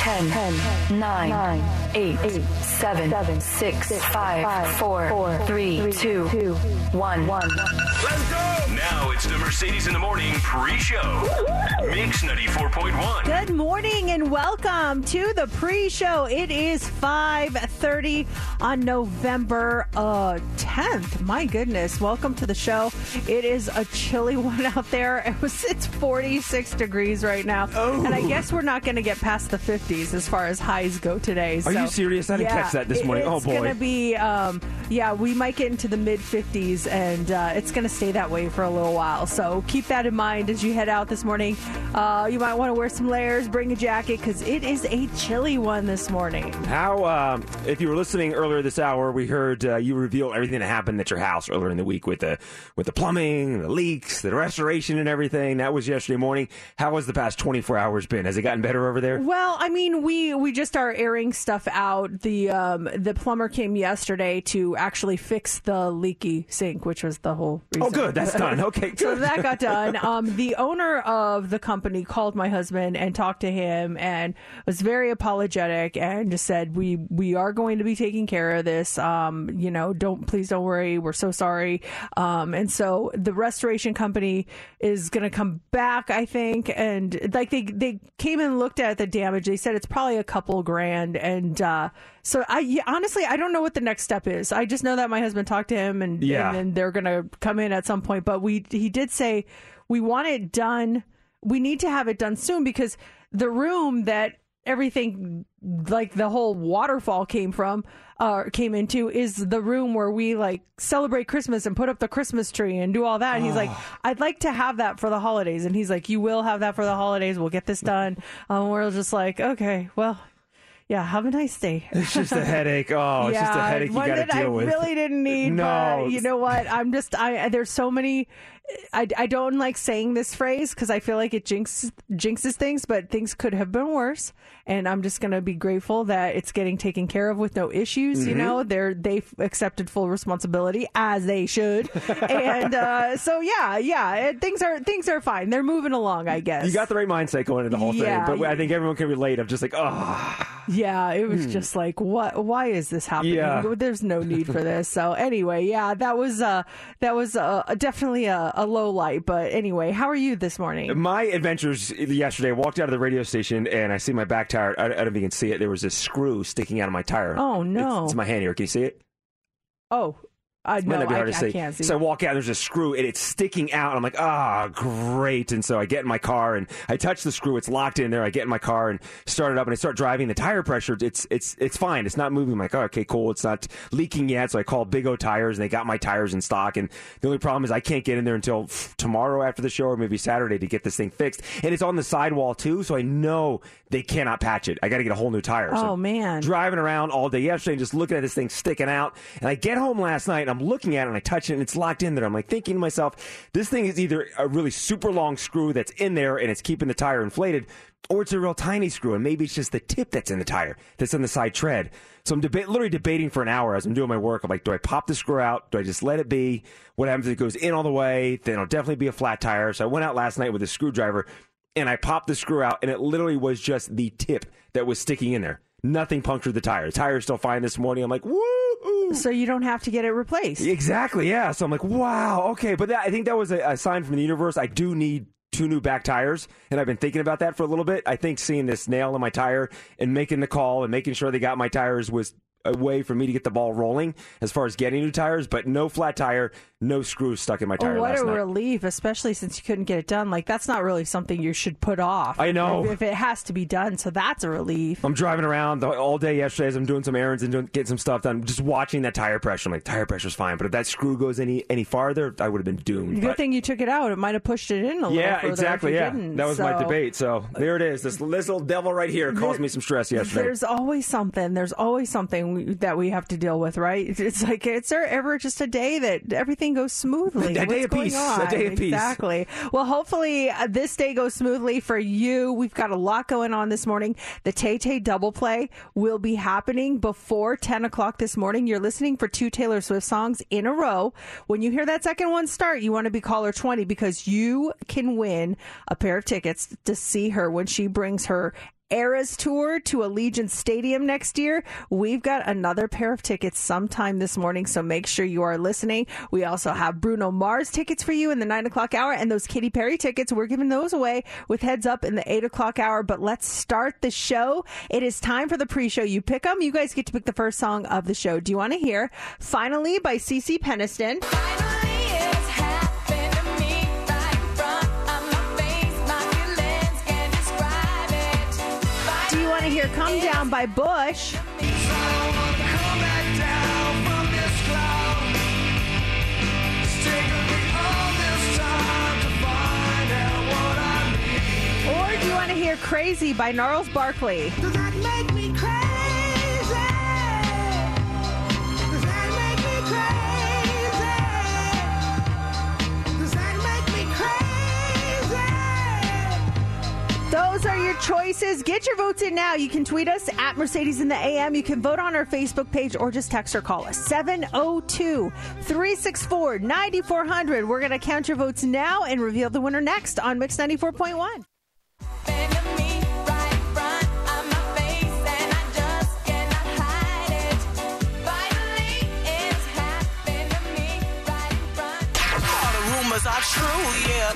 10, 10 9, 9 8, 8 7, 7 6, 5, 4, 4 3, 2, 1. 1. Let's go! Now it's the Mercedes in the Morning pre-show. Mix 94.1. Good morning and welcome to the pre-show. It is 5:30 on November uh, 10th. My goodness, welcome to the show. It is a chilly one out there. It was it's 46 degrees right now, Oh. and I guess we're not going to get past the 50s as far as highs go today. Are you serious? I didn't yeah, catch that this it- morning. Oh, boy. It's going to be um, yeah, we might get into the mid 50s, and uh, it's going to stay that way for a little while. So keep that in mind as you head out this morning. Uh, you might want to wear some layers, bring a jacket because it is a chilly one this morning. How, um, if you were listening earlier this hour, we heard uh, you reveal everything that happened at your house earlier in the week with the with the plumbing, the leaks, the restoration, and everything. That was yesterday morning. How has the past 24 hours been? Has it gotten better over there? Well, I mean, we we just are airing stuff out. The um, the plumber came yesterday to actually fix the leaky sink, which was the whole. Reason. Oh, good. That's done. Okay, So that got done. Um, the owner of the company called my husband and talked to him and was very apologetic and just said, "We we are going to be taking care of this. Um, you know, don't please don't worry. We're so sorry." Um, and so the restoration company is going to come back, I think, and like they they came and looked at the damage. They said it's probably a couple grand, and uh, so I yeah, honestly I don't know what the next step is. I just know that my husband talked to him and Yeah. and then they're going to come in at some point. But we he did say we want it done. We need to have it done soon because the room that everything like the whole waterfall came from uh came into is the room where we like celebrate christmas and put up the christmas tree and do all that and he's like i'd like to have that for the holidays and he's like you will have that for the holidays we'll get this done um, we're just like okay well yeah have a nice day It's just a headache. Oh, it's just a headache you got to that I deal with. really didn't need. No. but you know what? I'm just I. There's so many. I, I don't like saying this phrase because I feel like it jinxes jinxes things, but things could have been worse. And I'm just gonna be grateful that it's getting taken care of with no issues. Mm-hmm. You know, they're they've accepted full responsibility as they should, and uh, so yeah, yeah, it, things are things are fine. They're moving along, I guess. You got the right mindset going into the whole Yeah. thing, but I think everyone can relate. I'm just like, oh, Yeah, it was just like, what? Why is this happening? Hmm. Yeah. There's no need for this. So anyway, yeah, that was uh, that was uh, definitely a, a low light. But anyway, how are you this morning? My adventures yesterday. I walked out of the radio station and I see my back tire. I, I don't know if you can see it. There was a screw sticking out of my tire. Oh, no. It's, it's my hand here. Can you see it? Oh, I Might no, I, hard to I can't see. So I walk out, there's a screw, and it's sticking out. I'm like, ah, great. And so I get in my car and I touch the screw. It's locked in there. I get in my car and start it up, and I start driving. The tire pressure, it's it's it's fine. It's not moving. I'm like, oh, okay, cool. It's not leaking yet. So I call Big O Tires, and they got my tires in stock. And the only problem is I can't get in there until f- tomorrow after the show, or maybe Saturday to get this thing fixed. And it's on the sidewall too, so I know they cannot patch it. I got to get a whole new tire. So Oh, man. driving around all day yesterday and just looking at this thing sticking out. And I get home last night and I'm looking at it and I touch it and it's locked in there. I'm like thinking to myself, this thing is either a really super long screw that's in there and it's keeping the tire inflated, or it's a real tiny screw and maybe it's just the tip that's in the tire that's on the side tread. So I'm deba- literally debating for an hour as I'm doing my work. I'm like, do I pop the screw out? Do I just let it be? What happens if it goes in all the way? Then it'll definitely be a flat tire. So I went out last night with a screwdriver and I popped the screw out, and it literally was just the tip that was sticking in there. Nothing punctured the tire. The tire's still fine this morning. I'm like, woo! so you don't have to get it replaced. Exactly, yeah. So I'm like, wow, okay. But that, I think that was a, a sign from the universe. I do need two new back tires, and I've been thinking about that for a little bit. I think seeing this nail in my tire and making the call and making sure they got my tires was a way for me to get the ball rolling as far as getting new tires, but no flat tire, no screws stuck in my tire. Oh, what a night. relief, especially since you couldn't get it done. Like that's not really something you should put off. I know. if, if it has to be done, so that's a relief. I'm driving around all day yesterday as I'm doing some errands and doing, getting some stuff done. Just watching that tire pressure. I'm like, tire pressure's fine, but if that screw goes any any farther, I would have been doomed. Good But- thing you took it out. It might have pushed it in a little. yeah, exactly. Yeah, that was my debate. So there it is. This, this little devil right here caused me some stress yesterday. There's always something. There's always something that we have to deal with, right? It's like, is there ever just a day that everything goes smoothly? A day What's of peace. A on? day of peace. Exactly. Well, hopefully uh, this day goes smoothly for you. We've got a lot going on this morning. The Tay Tay double play will be happening before 10 o'clock this morning. You're listening for two Taylor Swift songs in a row. When you hear that second one start, you want to be caller 20 because you can win a pair of tickets to see her when she brings her Eras Tour to Allegiant Stadium next year. We've got another pair of tickets sometime this morning, so make sure you are listening. We also have Bruno Mars tickets for you in the nine o'clock hour, and those Katy Perry tickets. We're giving those away with heads up in the eight o'clock hour. But let's start the show. It is time for the pre-show. You pick them. You guys get to pick the first song of the show. Do you want to hear "Finally" by CeCe Peniston? Do want to hear "Come Down" by Bush? Or do you want to hear Crazy by Gnarls Barkley? Those are your choices. Get your votes in now. You can tweet us at Mercedes in the AM. You can vote on our Facebook page or just text or call us 702 364 9400. We're going to count your votes now and reveal the winner next on Mix 94.1.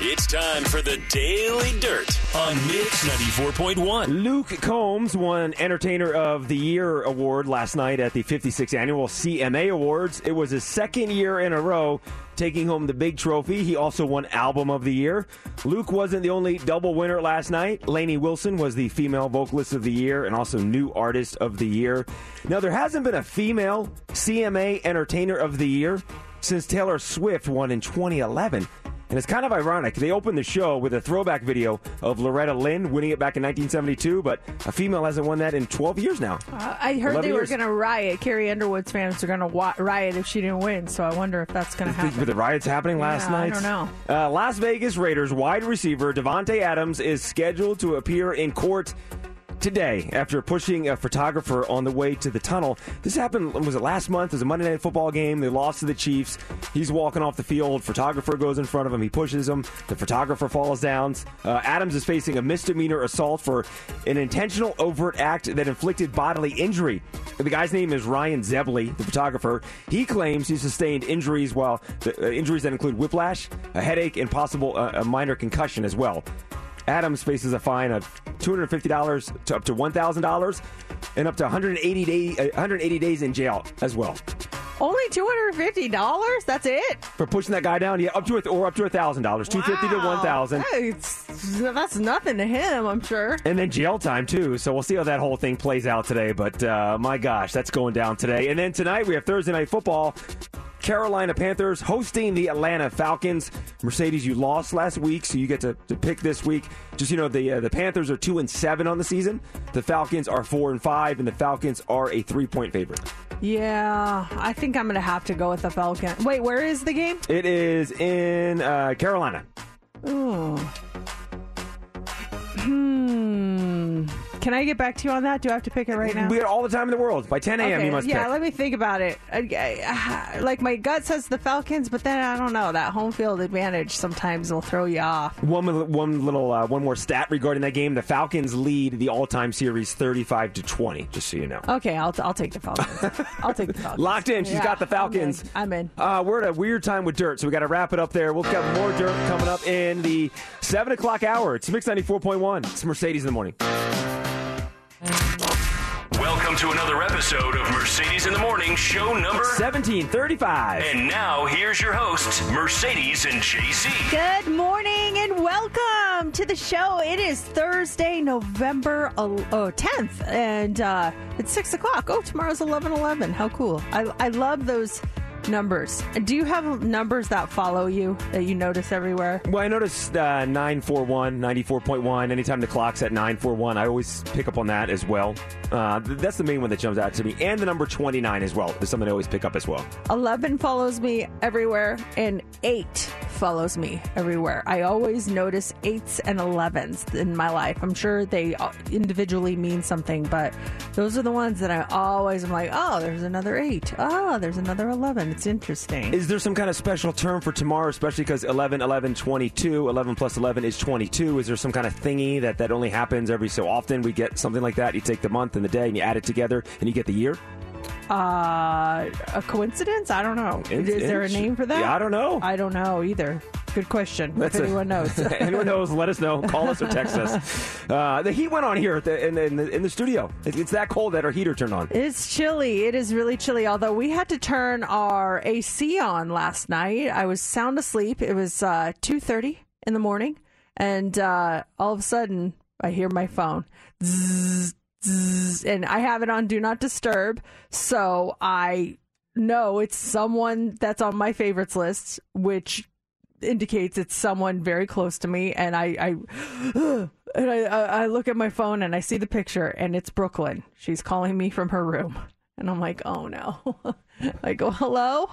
It's time for the Daily Dirt on Mix 94.1. Luke Combs won Entertainer of the Year award last night at the 56th annual CMA Awards. It was his second year in a row taking home the big trophy. He also won Album of the Year. Luke wasn't the only double winner last night. Lainey Wilson was the Female Vocalist of the Year and also New Artist of the Year. Now, there hasn't been a female CMA Entertainer of the Year since Taylor Swift won in 2011. And it's kind of ironic. They opened the show with a throwback video of Loretta Lynn winning it back in 1972, but a female hasn't won that in 12 years now. Uh, I heard they were going to riot. Carrie Underwood's fans are going to wa- riot if she didn't win. So I wonder if that's going to happen. With the riots happening last Yeah, I night? don't know. Uh, Las Vegas Raiders wide receiver Davante Adams is scheduled to appear in court today after pushing a photographer on the way to the tunnel. This happened, was it last month? It was a Monday Night Football game. They lost to the Chiefs. He's walking off the field. Photographer goes in front of him. He pushes him. The photographer falls down. Uh, Adams is facing a misdemeanor assault for an intentional overt act that inflicted bodily injury. The guy's name is Ryan Zebley, the photographer. He claims he sustained injuries while the, uh, injuries that include whiplash, a headache, and possible uh, a minor concussion as well. Adams faces a fine of $250 to up to $1,000 and up to 180, day, uh, 180 days in jail as well. Only $250? That's it? For pushing that guy down, yeah, up to or up to $1,000, 250 to 1000 Hey, that's nothing to him, I'm sure. And then jail time too. So we'll see how that whole thing plays out today. But uh, my gosh, that's going down today. And then tonight we have Thursday night football. Carolina Panthers hosting the Atlanta Falcons. Mercedes, you lost last week, so you get to, to pick this week. Just you know, the uh, the Panthers are two and seven on the season. The Falcons are four and five, and the Falcons are a three point favorite. Yeah, I think I'm going to have to go with the Falcon. Wait, where is the game? It is in uh, Carolina. Hmm. Can I get back to you on that? Do I have to pick it right now? We got all the time in the world. By 10 a.m., Okay, you must yeah, pick. let me think about it. I- I- like my gut says the Falcons, but then I don't know. That home field advantage sometimes will throw you off. One, little- one little, uh, one more stat regarding that game: the Falcons lead the all-time series 35 to 20. Just so you know. Okay, I'll, I'll take the Falcons. I'll take the Falcons. Locked in. She's Yeah, got the Falcons. I'm in. Uh, we're at a weird time with dirt, so we got to wrap it up there. We'll have more dirt coming up in the seven o'clock hour. It's Mix ninety four point one. It's Mercedes in the morning. Welcome to another episode of Mercedes in the Morning, show number. Seventeen thirty five. And now here's your hosts, Mercedes and JC. Good morning and welcome to the show. It is Thursday, November oh, 10th, and uh, it's 6 o'clock. Oh, tomorrow's 11 11. How cool. I, I love those numbers. Do you have numbers that follow you that you notice everywhere? Well, I noticed uh, 941, 94.1. Anytime the clock's at 941, I always pick up on that as well. Uh, that's the main one that jumps out to me. And the number 29 as well is something I always pick up as well. 11 follows me everywhere, and 8 follows me everywhere. I always notice 8s and 11s in my life. I'm sure they individually mean something, but those are the ones that I always am like, oh, there's another 8. Oh, there's another 11. It's interesting. Is there some kind of special term for tomorrow, especially because 11, 11, 22, 11 plus 11 is 22? Is there some kind of thingy that, that only happens every so often? We get something like that. You take the month and the day and you add it together and you get the year? Uh, a coincidence? I don't know. Is there a name for that? Yeah, I don't know. I don't know either. Good question. That's if a- anyone knows. Anyone knows? Let us know. Call us or text us. Uh, the heat went on here at the, in, the, in, the, in the studio. It- It's that cold that our heater turned on. It's chilly. It is really chilly. Although we had to turn our AC on last night. I was sound asleep. It was uh, two thirty in the morning, and uh, all of a sudden I hear my phone, Zzz, zzz, and I have it on Do Not Disturb. So I know it's someone that's on my favorites list, which indicates it's someone very close to me and I I and I, I I look at my phone and I see the picture and it's Brooklyn. She's calling me from her room. And I'm like, "Oh no." I go, "Hello?"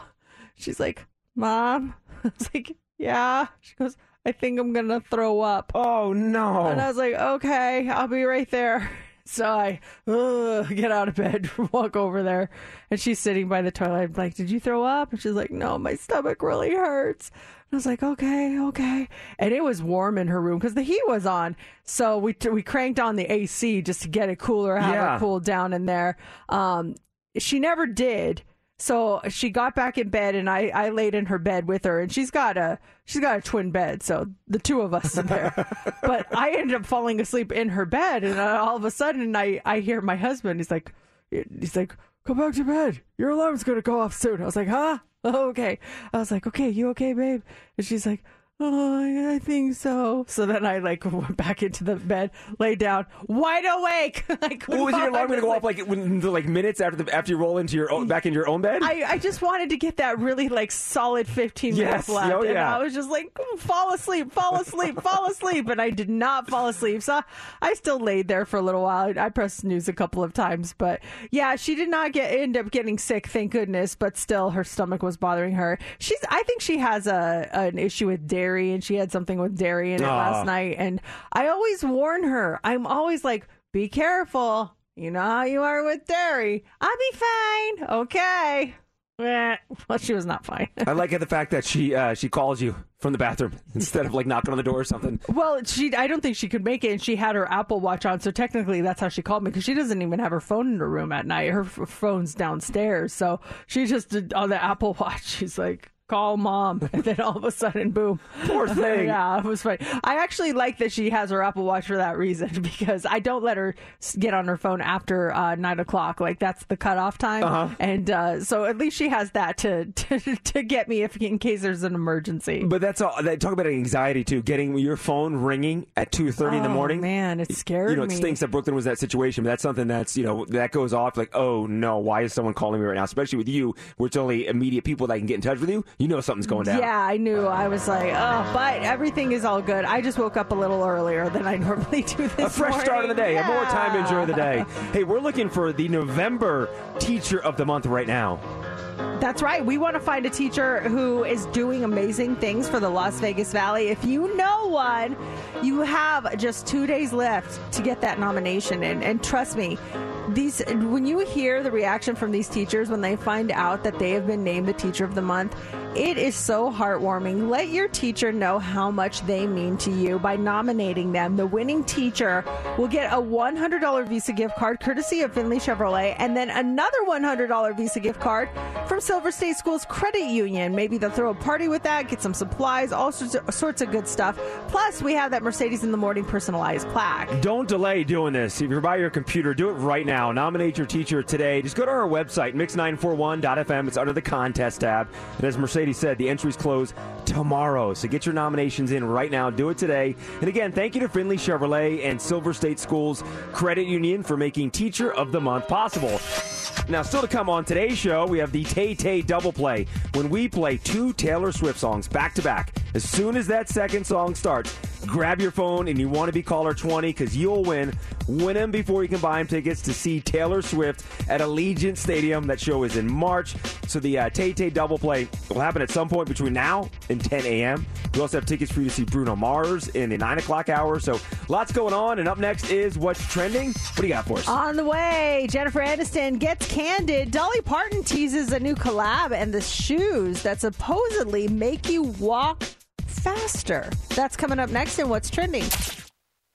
She's like, "Mom." I was like, "Yeah." She goes, "I think I'm going to throw up." Oh, no. And I was like, okay, I'll be right there. So I uh, get out of bed, walk over there, and she's sitting by the toilet. I'm like, did you throw up? And she's like, no, my stomach really hurts. And I was like, okay, okay. And it was warm in her room because the heat was on. So we we cranked on the AC just to get it cooler, have Yeah. it cooled down in there. Um, she never did. So she got back in bed, and I, I laid in her bed with her, and she's got a she's got a twin bed, so the two of us in there. but I ended up falling asleep in her bed, and uh, all of a sudden I I hear my husband. He's like, he's like, go back to bed. Your alarm's gonna go off soon. I was like, huh? Okay. I was like, okay, you okay, babe? And she's like. Oh, I think so. So then I like went back into the bed, lay down, wide awake. Couldn't Well, was your alarm going to go off like when, like minutes after the, after you roll into your own, back in your own bed? I, I just wanted to get that really like solid 15 minutes left. Oh, And yeah. I was just like, fall asleep, fall asleep, fall asleep. And I did not fall asleep. So I still laid there for a little while. I pressed snooze a couple of times. But yeah, she did not get end up getting sick, thank goodness. But still, her stomach was bothering her. She's, I think she has a an issue with dairy and she had something with dairy in it last night. And I always warn her, I'm always like, be careful. You know how you are with dairy. I'll be fine. Okay. Eh, Well, she was not fine. I like the fact that she uh, she calls you from the bathroom instead of like knocking on the door or something. well, she I don't think she could make it, and she had her Apple Watch on, so technically that's how she called me because she doesn't even have her phone in her room at night. Her f- phone's downstairs, so she just did on the Apple Watch. She's like. Call mom, and then all of a sudden, boom! Poor thing. yeah, it was funny. I actually like that she has her Apple Watch for that reason because I don't let her get on her phone after uh, nine o'clock. Like that's the cutoff time, Uh-huh. and uh, so at least she has that to, to to get me if in case there's an emergency. But that's all. That, talk about anxiety too. Getting your phone ringing at two thirty in the Oh, morning. man, it scared You know, it me. stinks that Brooklyn was that situation. But that's something that's you know that goes off like, oh no, why is someone calling me right now? Especially with you, where it's only immediate people that can get in touch with you. You know something's going down. Yeah, I knew. I was like, oh, but everything is all good. I just woke up a little earlier than I normally do this A fresh start of the day, morning. a more time to Yeah. enjoy the day. Hey, we're looking for the November Teacher of the Month right now. That's right. We want to find a teacher who is doing amazing things for the Las Vegas Valley. If you know one, you have just two days left to get that nomination. And, and trust me, these when you hear the reaction from these teachers when they find out that they have been named the teacher of the month, it is so heartwarming. Let your teacher know how much they mean to you by nominating them. The winning teacher will get a $100 Visa gift card courtesy of Findlay Chevrolet and then another $100 Visa gift card from Silver State Schools Credit Union. Maybe they'll throw a party with that, get some supplies, all sorts of, sorts of good stuff. Plus, we have that Mercedes in the Morning personalized plaque. Don't delay doing this. If you're by your computer, do it right now. Nominate your teacher today. Just go to our website, mix941.fm. It's under the contest tab. And as Mercedes said, the entries close tomorrow. So get your nominations in right now. Do it today. And again, thank you to Findlay Chevrolet and Silver State Schools Credit Union for making Teacher of the Month possible. Now, still to come on today's show, we have the Tay Tay double play when we play two Taylor Swift songs back to back. As soon as that second song starts, grab your phone and you want to be caller 20 because you'll win. Win them before you can buy them tickets to see Taylor Swift at Allegiant Stadium. That show is in March. So the uh, Tay Tay double play will happen at some point between now and 10 a.m. We also have tickets for you to see Bruno Mars in the 9 o'clock hour. So lots going on. And up next is What's Trending. What do you got for us? On the way, Jennifer Aniston gets candid. Dolly Parton teases a new collab and the shoes that supposedly make you walk faster. That's coming up next in What's Trending.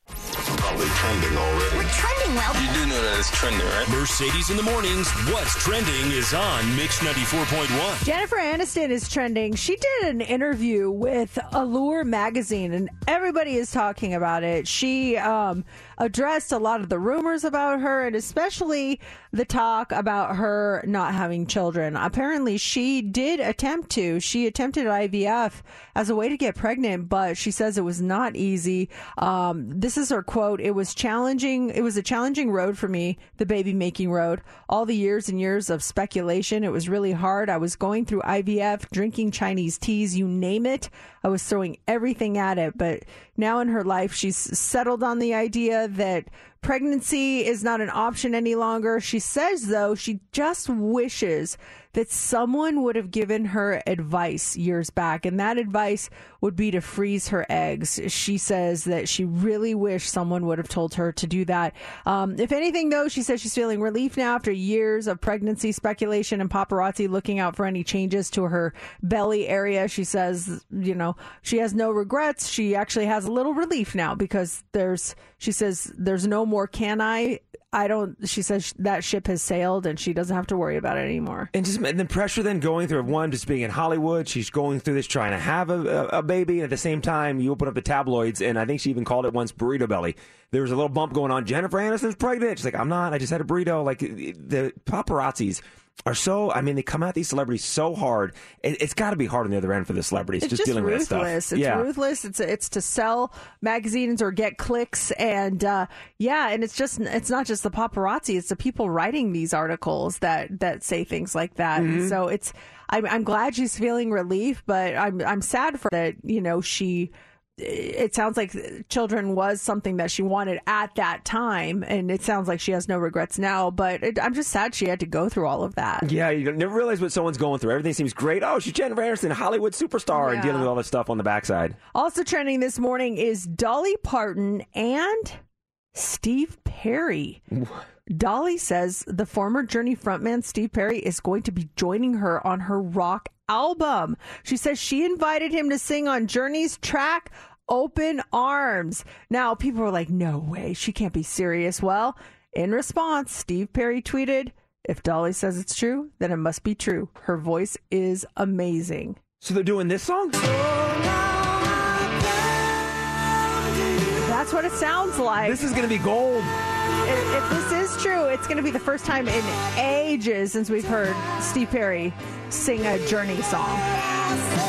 Probably trending already. We're trending well. You do know that it's trending, right? Mercedes in the mornings. What's trending is on Mix 94.1. Jennifer Aniston is trending. She did an interview with Allure magazine, and everybody is talking about it. She um, addressed a lot of the rumors about her, and especially the talk about her not having children. Apparently, she did attempt to. She attempted IVF as a way to get pregnant, but she says it was not easy. Um, this is her quote. It was challenging. It was a challenging road for me, the baby making road. All the years and years of speculation. It was really hard. I was going through IVF, drinking Chinese teas, you name it. I was throwing everything at it. But now in her life, she's settled on the idea that pregnancy is not an option any longer. She says, though, she just wishes that someone would have given her advice years back, and that advice would be to freeze her eggs. She says that she really wished someone would have told her to do that. Um, if anything, though, she says she's feeling relief now after years of pregnancy speculation and paparazzi looking out for any changes to her belly area. She says, you know, she has no regrets. She actually has a little relief now because there's, she says, there's no more can I I don't. She says that ship has sailed and she doesn't have to worry about it anymore. And just and the pressure then going through one just being in Hollywood, she's going through this trying to have a, a, baby, and at the same time you open up the tabloids, and I think she even called it once burrito belly. There was a little bump going on. Jennifer Aniston's pregnant. She's like, I'm not. I just had a burrito. Like the paparazzis are so. I mean, they come at these celebrities so hard. It, has got to be hard on the other end for the celebrities. It's just, just dealing ruthless. with that stuff. It's yeah. ruthless. It's it's to sell magazines or get clicks, and uh, yeah, and it's just it's not just the paparazzi. It's the people writing these articles that that say things like that. Mm-hmm. And so it's. I'm, I'm glad she's feeling relief, but I'm I'm sad for that. You know, she it sounds like children was something that she wanted at that time, and it sounds like she has no regrets now. But it, I'm just sad she had to go through all of that. Yeah, you never realize what someone's going through. Everything seems great. Oh, she's Jennifer Aniston, Hollywood superstar, and dealing with all this stuff on the backside. Also trending this morning is Dolly Parton and Steve Perry. Dolly says the former Journey frontman Steve Perry is going to be joining her on her rock album. She says she invited him to sing on Journey's track Open Arms. Now, people are like, no way, she can't be serious. Well, in response, Steve Perry tweeted, if Dolly says it's true, then it must be true. Her voice is amazing. So they're doing this song? That's what it sounds like. This is going to be gold. If, if this is true, it's going to be the first time in ages since we've heard Steve Perry sing a Journey song.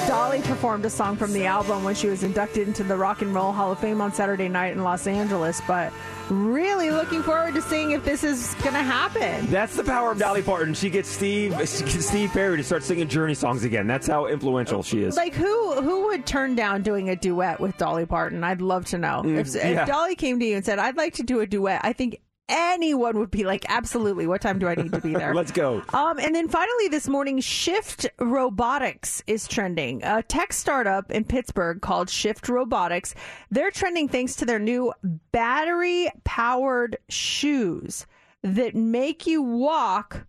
Dolly performed a song from the album when she was inducted into the Rock and Roll Hall of Fame on Saturday night in Los Angeles, but really looking forward to seeing if this is going to happen. That's the power of Dolly Parton. She gets Steve she gets Steve Perry to start singing Journey songs again. That's how influential she is. Like who who would turn down doing a duet with Dolly Parton? I'd love to know. Mm, if, yeah. if Dolly came to you and said, "I'd like to do a duet," I think anyone would be like, absolutely. What time do I need to be there? Let's go. Um, and then finally, this morning, Shift Robotics is trending. A tech startup in Pittsburgh called Shift Robotics. They're trending thanks to their new battery powered shoes that make you walk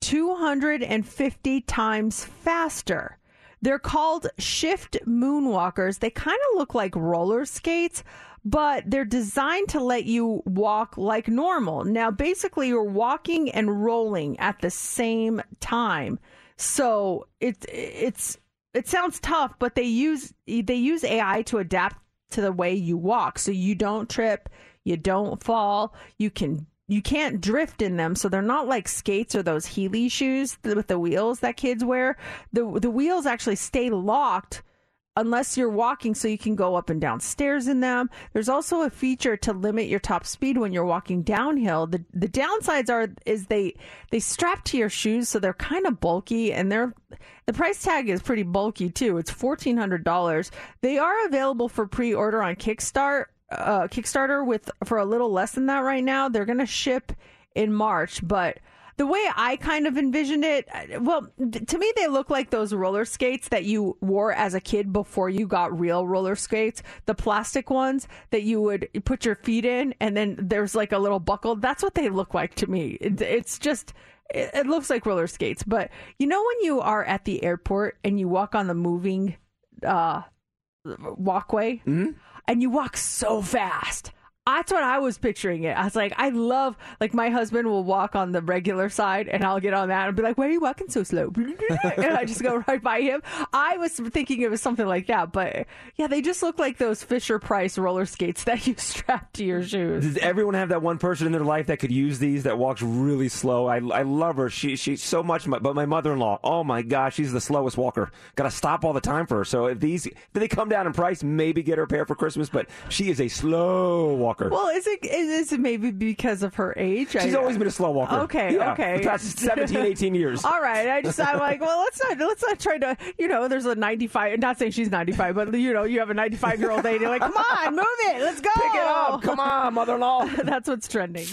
250 times faster. They're called Shift Moonwalkers. They kind of look like roller skates, but they're designed to let you walk like normal. Now, basically, you're walking and rolling at the same time. So it's it's it sounds tough, but they use they use AI to adapt to the way you walk, so you don't trip, you don't fall, you can you can't drift in them, so they're not like skates or those Heely shoes with the wheels that kids wear. The the wheels actually stay locked unless you're walking so you can go up and down stairs in them. There's also a feature to limit your top speed when you're walking downhill. The the downsides are is they they strap to your shoes so they're kind of bulky and they're the price tag is pretty bulky too. It's $1400. They are available for pre-order on Kickstart uh, Kickstarter with for a little less than that right now. They're going to ship in March, but the way I kind of envisioned it, well, th- to me, they look like those roller skates that you wore as a kid before you got real roller skates, the plastic ones that you would put your feet in, and then there's like a little buckle. That's what they look like to me. It, it's just. It, it looks like roller skates, but you know when you are at the airport and you walk on the moving uh, walkway, and you walk so fast. That's what I was picturing it. I was like, I love like my husband will walk on the regular side and I'll get on that and be like, Why are you walking so slow? and I just go right by him. I was thinking it was something like that, but yeah, they just look like those Fisher Price roller skates that you strap to your shoes. Does everyone have that one person in their life that could use these that walks really slow? I, I love her. She she's so much. But my mother in law, oh my gosh, she's the slowest walker. Got to stop all the time for her. So if these if they come down in price, maybe get her a pair for Christmas. But she is a slow walker. Well, is it is it maybe because of her age? She's I- always been a slow walker. Okay, Yeah, okay. The past 17, 18 years. All right, I just I'm like, well, let's not let's not try to, you know, there's a 95. Not saying she's 95, but you know, you have a 95 year old lady. Like, come on, move it, let's go. Pick it up. Come on, mother-in-law. That's what's trending.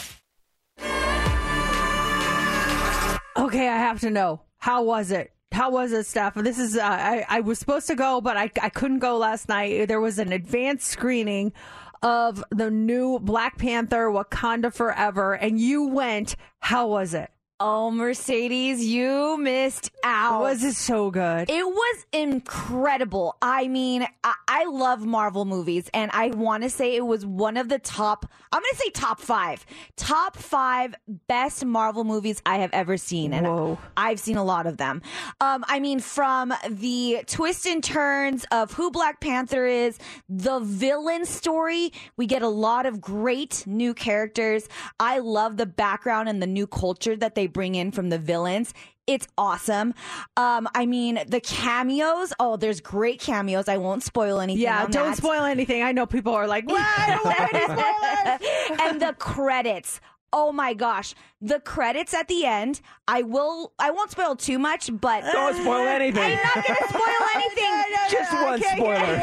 Okay, I have to know. How was it? How was it, Steph? This is uh, I, I was supposed to go, but I, I couldn't go last night. There was an advanced screening of the new Black Panther Wakanda Forever, and you went. How was it? Oh, Mercedes, you missed out. Was it so good? It was incredible. I mean, I, I love Marvel movies, and I want to say it was one of the top, I'm going to say top five, top five best Marvel movies I have ever seen. And Whoa. I've seen a lot of them. Um, I mean, from the twists and turns of who Black Panther is, the villain story, we get a lot of great new characters. I love the background and the new culture that they bring in from the villains. It's awesome. Um, I mean, the cameos. Oh, there's great cameos. I won't spoil anything. yeah, on don't that. spoil anything. I know people are like, "What? I don't want any spoilers." and the credits. Oh my gosh, the credits at the end. I will. I won't spoil too much, but Don't spoil anything. I'm not gonna spoil anything. Just one spoiler.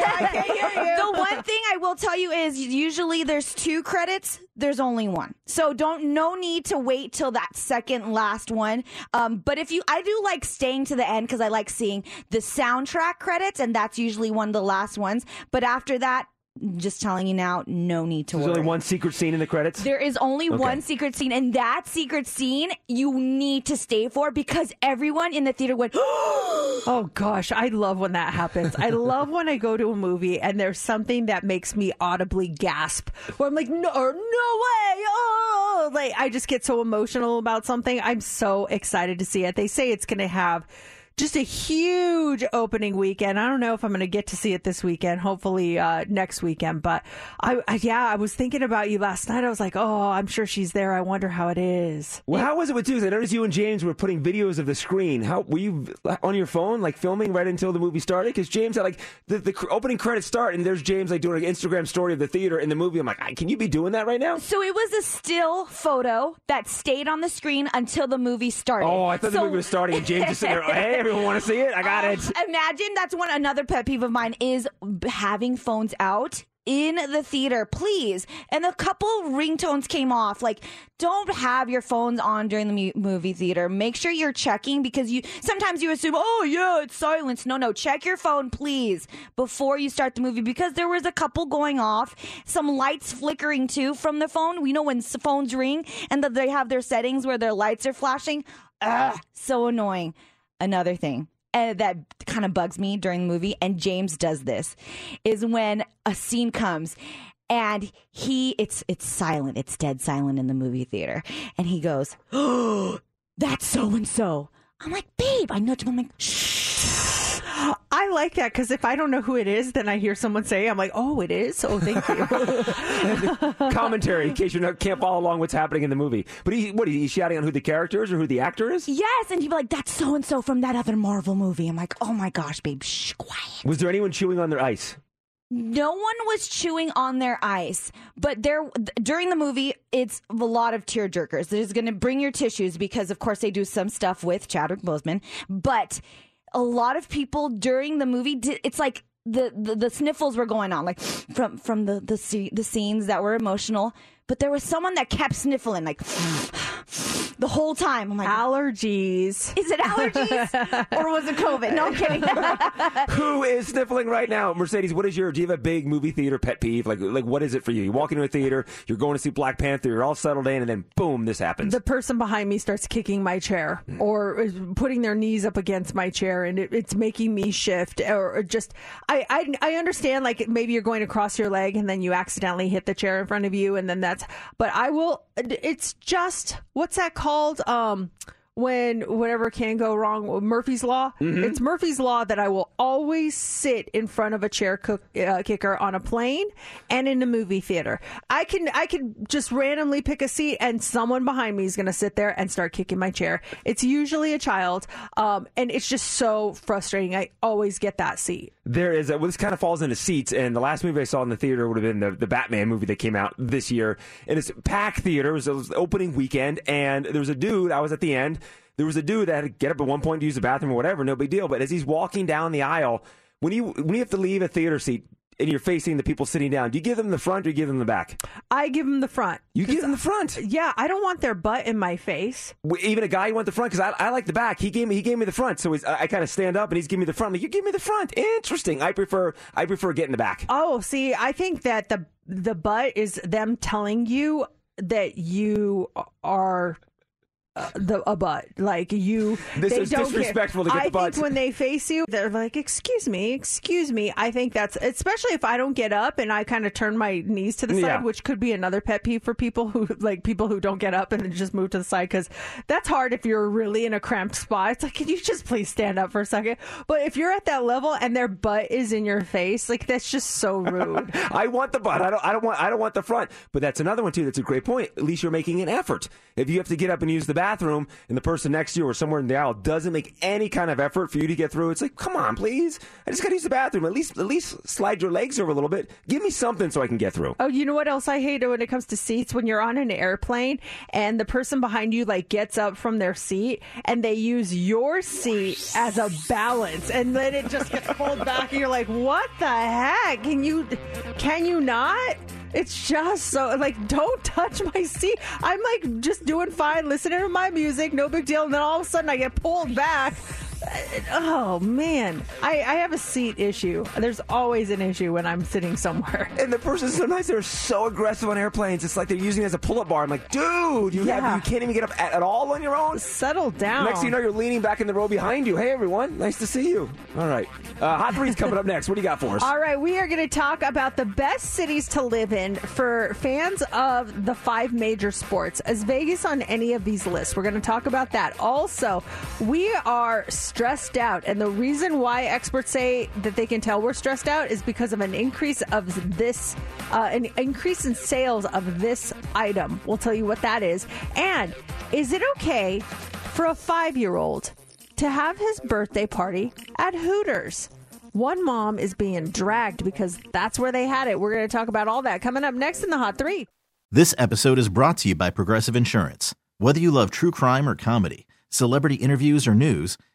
the one thing I will tell you is usually there's two credits. There's only one, so don't no need to wait till that second last one. Um, but if you, I do like staying to the end because I like seeing the soundtrack credits, and that's usually one of the last ones. But after that, just telling you now, no need to worry. There's worry. only one secret scene in the credits. There is only one secret scene, and that secret scene you need to stay for because everyone in the theater went, Oh gosh, I love when that happens. I love when I go to a movie and there's something that makes me audibly gasp. Where I'm like, no, no way! Oh, like I just get so emotional about something. I'm so excited to see it. They say it's going to have just a huge opening weekend. I don't know if I'm going to get to see it this weekend. Hopefully uh, next weekend. But I, I, yeah, I was thinking about you last night. I was like, oh, I'm sure she's there. I wonder how it is. Well, how was it with you? 'Cause I noticed you and James were putting videos of the screen. How were you on your phone, like filming right until the movie started? Because James had like the, the opening credits start, and there's James like doing an Instagram story of the theater in the movie. I'm like, "Ah, can you be doing that right now? So it was a still photo that stayed on the screen until the movie started. Oh, I thought the So- movie was starting, and James just sitting there. Hey, everyone want to see it? I got um, it. Imagine that's one another pet peeve of mine is having phones out in the theater, please. And a couple ringtones came off. Like, don't have your phones on during the movie theater. Make sure you're checking because you sometimes you assume, oh yeah, it's silence. No, no, check your phone, please, before you start the movie because there was a couple going off, some lights flickering too from the phone. We know when phones ring and that they have their settings where their lights are flashing. Ugh, so annoying. Another thing uh, that kind of bugs me during the movie, and James does this, is when a scene comes and he it's it's silent, it's dead silent in the movie theater, and he goes, "Oh, that's so and so." I'm like, babe, I nudge him. I'm like, shh. I like that because if I don't know who it is, then I hear someone say, I'm like, oh, it is? Oh, thank you. Commentary in case you can't follow along what's happening in the movie. But he, what, he's shouting on who the character is or who the actor is? Yes, and he'd be like, that's so and so from that other Marvel movie. I'm like, oh my gosh, babe, shh, quiet. Was there anyone chewing on their ice? No one was chewing on their ice, but there during the movie, it's a lot of tear jerkers. There's going to bring your tissues because, of course, they do some stuff with Chadwick Boseman. But a lot of people during the movie, did, it's like the, the the sniffles were going on, like from from the the the scenes that were emotional. But there was someone that kept sniffling, like the whole time. I'm like, Allergies. is it allergies or was it COVID? No, I'm kidding. Who is sniffling right now? Mercedes, what is your, do you have a big movie theater pet peeve? Like, like what is it for you? You walk into a theater, you're going to see Black Panther, you're all settled in, and then boom, this happens. The person behind me starts kicking my chair hmm. or is putting their knees up against my chair, and it, it's making me shift. Or just, I, I, I understand. Like maybe you're going to cross your leg, and then you accidentally hit the chair in front of you, and then But I will. It's just what's that called? Um, when whatever can go wrong, Murphy's Law. It's Murphy's Law that I will always sit in front of a chair cook, uh, kicker on a plane and in a movie theater. I can I can just randomly pick a seat and someone behind me is going to sit there and start kicking my chair. It's usually a child, um, and it's just so frustrating. I always get that seat. There is a, well, this kind of falls into seats, and the last movie I saw in the theater would have been the, the Batman movie that came out this year. And it's packed theater. It was, it was opening weekend, and there was a dude. I was at the end. There was a dude that had to get up at one point to use the bathroom or whatever. No big deal. But as he's walking down the aisle, when you when you have to leave a theater seat and you're facing the people sitting down, do you give them the front or do you give them the back? I give them the front. You give them the front. Yeah, I don't want their butt in my face. Even a guy who went the front because I, I like the back. He gave me he gave me the front, so he's, I, I kind of stand up and he's giving me the front. I'm like, you give me the front. Interesting. I prefer I prefer getting the back. Oh, see, I think that the the butt is them telling you that you are uh, the a butt. Like you, This they is don't care. disrespectful to get I the butt. think when they face you, they're like, "Excuse me, excuse me." I think that's especially if I don't get up and I kind of turn my knees to the Yeah. side, which could be another pet peeve for people who like people who don't get up and then just move to the side because that's hard if you're really in a cramped spot. It's like, can you just please stand up for a second? But if you're at that level and their butt is in your face, like that's just so rude. I want the butt. I don't. I don't want. I don't want the front. But that's another one too. That's a great point. At least you're making an effort. If you have to get up and use the bathroom, and the person next to you or somewhere in the aisle doesn't make any kind of effort for you to get through, it's like, come on, please. I just got to use the bathroom. At least, at least slide your legs over a little bit. Give me something so I can get through. Oh, you know what else I hate when it comes to seats? When you're on an airplane and the person behind you like gets up from their seat and they use your seat as a balance, and then it just gets pulled back, and you're like, "What the heck? Can you, can you not?" It's just so like, don't touch my seat. I'm like just doing fine, listening to my music, no big deal, and then all of a sudden I get pulled back. Oh man, I, I have a seat issue. There's always an issue when I'm sitting somewhere. And the person sometimes they're so aggressive on airplanes. It's like they're using it as a pull-up bar. I'm like, dude, you have, you can't even get up at, at all on your own. Settle down. Next thing you know, you're leaning back in the row behind you. Hey, everyone, nice to see you. All right, uh, hot three's coming up next. What do you got for us? All right, we are going to talk about the best cities to live in for fans of the five major sports. Is Vegas on any of these lists? We're going to talk about that. Also, we are stressed out, and the reason why experts say that they can tell we're stressed out is because of an increase of this, uh, an increase in sales of this item. We'll tell you what that is. And is it okay for a five-year-old to have his birthday party at Hooters? One mom is being dragged because that's where they had it. We're going to talk about all that coming up next in the Hot Three. This episode is brought to you by Progressive Insurance. Whether you love true crime or comedy, celebrity interviews or news,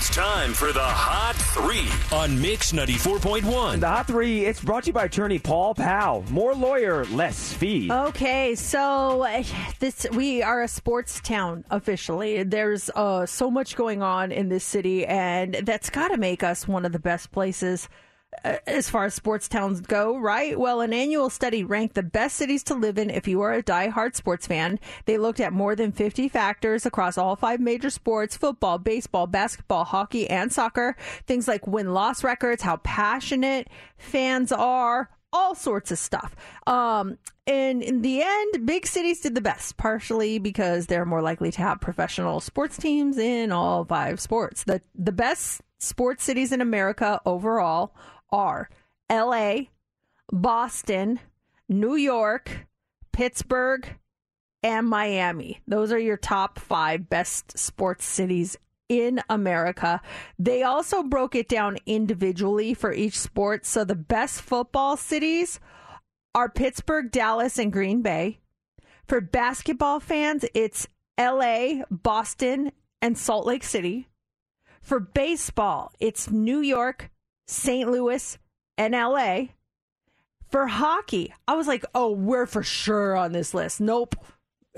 Three, two, one. It's time for the Hot Three on Mix 94.1. The Hot Three, it's brought to you by attorney Paul Powell. More lawyer, less fee. Okay, so uh, this we are a sports town officially. There's uh, so much going on in this city, and that's got to make us one of the best places as far as sports towns go, right? Well, an annual study ranked the best cities to live in if you are a die-hard sports fan. They looked at more than 50 factors across all five major sports football, baseball, basketball, hockey, and soccer. Things like win loss records, how passionate fans are, all sorts of stuff. Um, and in the end, big cities did the best, partially because they're more likely to have professional sports teams in all five sports. The the best sports cities in America overall are LA, Boston, New York, Pittsburgh, and Miami. Those are your top five best sports cities in America. They also broke it down individually for each sport. So the best football cities are Pittsburgh, Dallas, and Green Bay. For basketball fans, it's LA, Boston, and Salt Lake City. For baseball, it's New York, St. Louis, and LA. For hockey, I was like, oh, we're for sure on this list. Nope.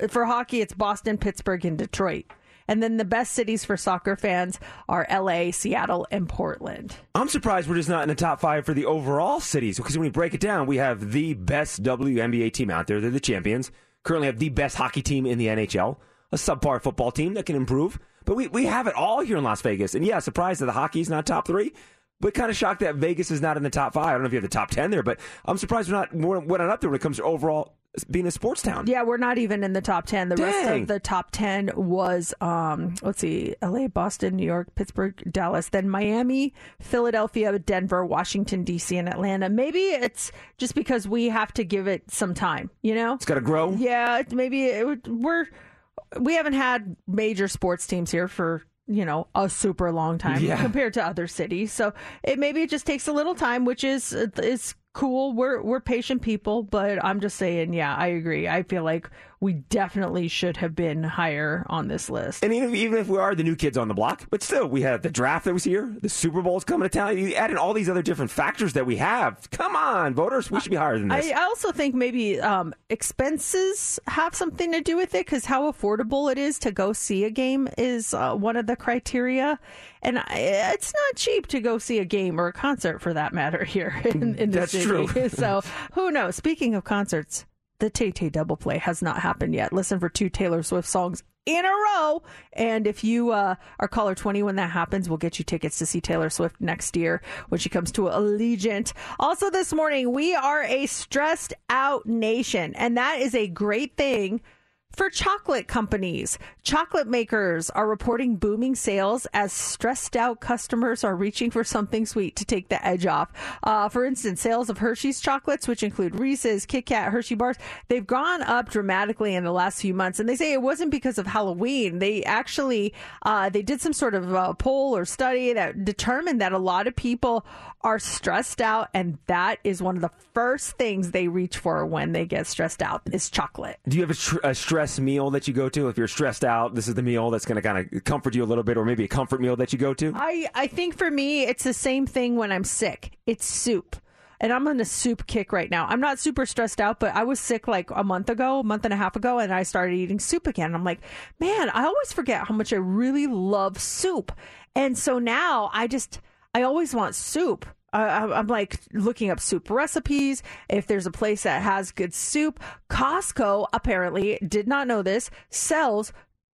For hockey, it's Boston, Pittsburgh, and Detroit. And then the best cities for soccer fans are LA, Seattle, and Portland. I'm surprised we're just not in the top five for the overall cities because when we break it down, we have the best WNBA team out there. They're the champions. Currently have the best hockey team in the NHL, a subpar football team that can improve. But we, we have it all here in Las Vegas. And yeah, surprised that the hockey's not top three, but kind of shocked that Vegas is not in the top five. I don't know if you have the top 10 there, but I'm surprised we're not, we're, we're not up there when it comes to overall being a sports town. Yeah, we're not even in the top 10. The rest of the top 10 was, um, let's see, LA, Boston, New York, Pittsburgh, Dallas, then Miami, Philadelphia, Denver, Washington, D.C., and Atlanta. Maybe it's just because we have to give it some time, you know? It's got to grow. Yeah, maybe it, we're, we haven't had major sports teams here for you know a super long time Yeah. compared to other cities. So it maybe it just takes a little time which is is cool. We're we're patient people but i'm just saying yeah i agree. I feel like we definitely should have been higher on this list And even, even if we are the new kids on the block, but still, we had the draft that was here, the Super Bowl's coming to town. You add in all these other different factors that we have. Come on, voters, we should be higher than this. I, I also think maybe um, expenses have something to do with it because how affordable it is to go see a game is uh, one of the criteria. And I, it's not cheap to go see a game or a concert for that matter here in, in the That's city. true. so who knows? Speaking of concerts, the Tay Tay double play has not happened yet. Listen for two Taylor Swift songs in a row. And if you uh, are caller 20 when that happens, we'll get you tickets to see Taylor Swift next year when she comes to Allegiant. Also, this morning, we are a stressed out nation, and that is a great thing for chocolate companies. Chocolate makers are reporting booming sales as stressed out customers are reaching for something sweet to take the edge off. Uh, for instance, sales of Hershey's chocolates, which include Reese's, Kit Kat, Hershey bars, they've gone up dramatically in the last few months. And they say it wasn't because of Halloween. They actually uh, they did some sort of uh, poll or study that determined that a lot of people are stressed out, and that is one of the first things they reach for when they get stressed out is chocolate. Do you have a, tr- a stress meal that you go to? If you're stressed out, this is the meal that's going to kind of comfort you a little bit, or maybe a comfort meal that you go to? I, I think for me, it's the same thing when I'm sick. It's soup. And I'm on a soup kick right now. I'm not super stressed out, but I was sick like a month ago, a month and a half ago, and I started eating soup again. I'm like, man, I always forget how much I really love soup. And so now I just, I always want soup. Uh, I'm like looking up soup recipes. If there's a place that has good soup, Costco apparently did not know this sells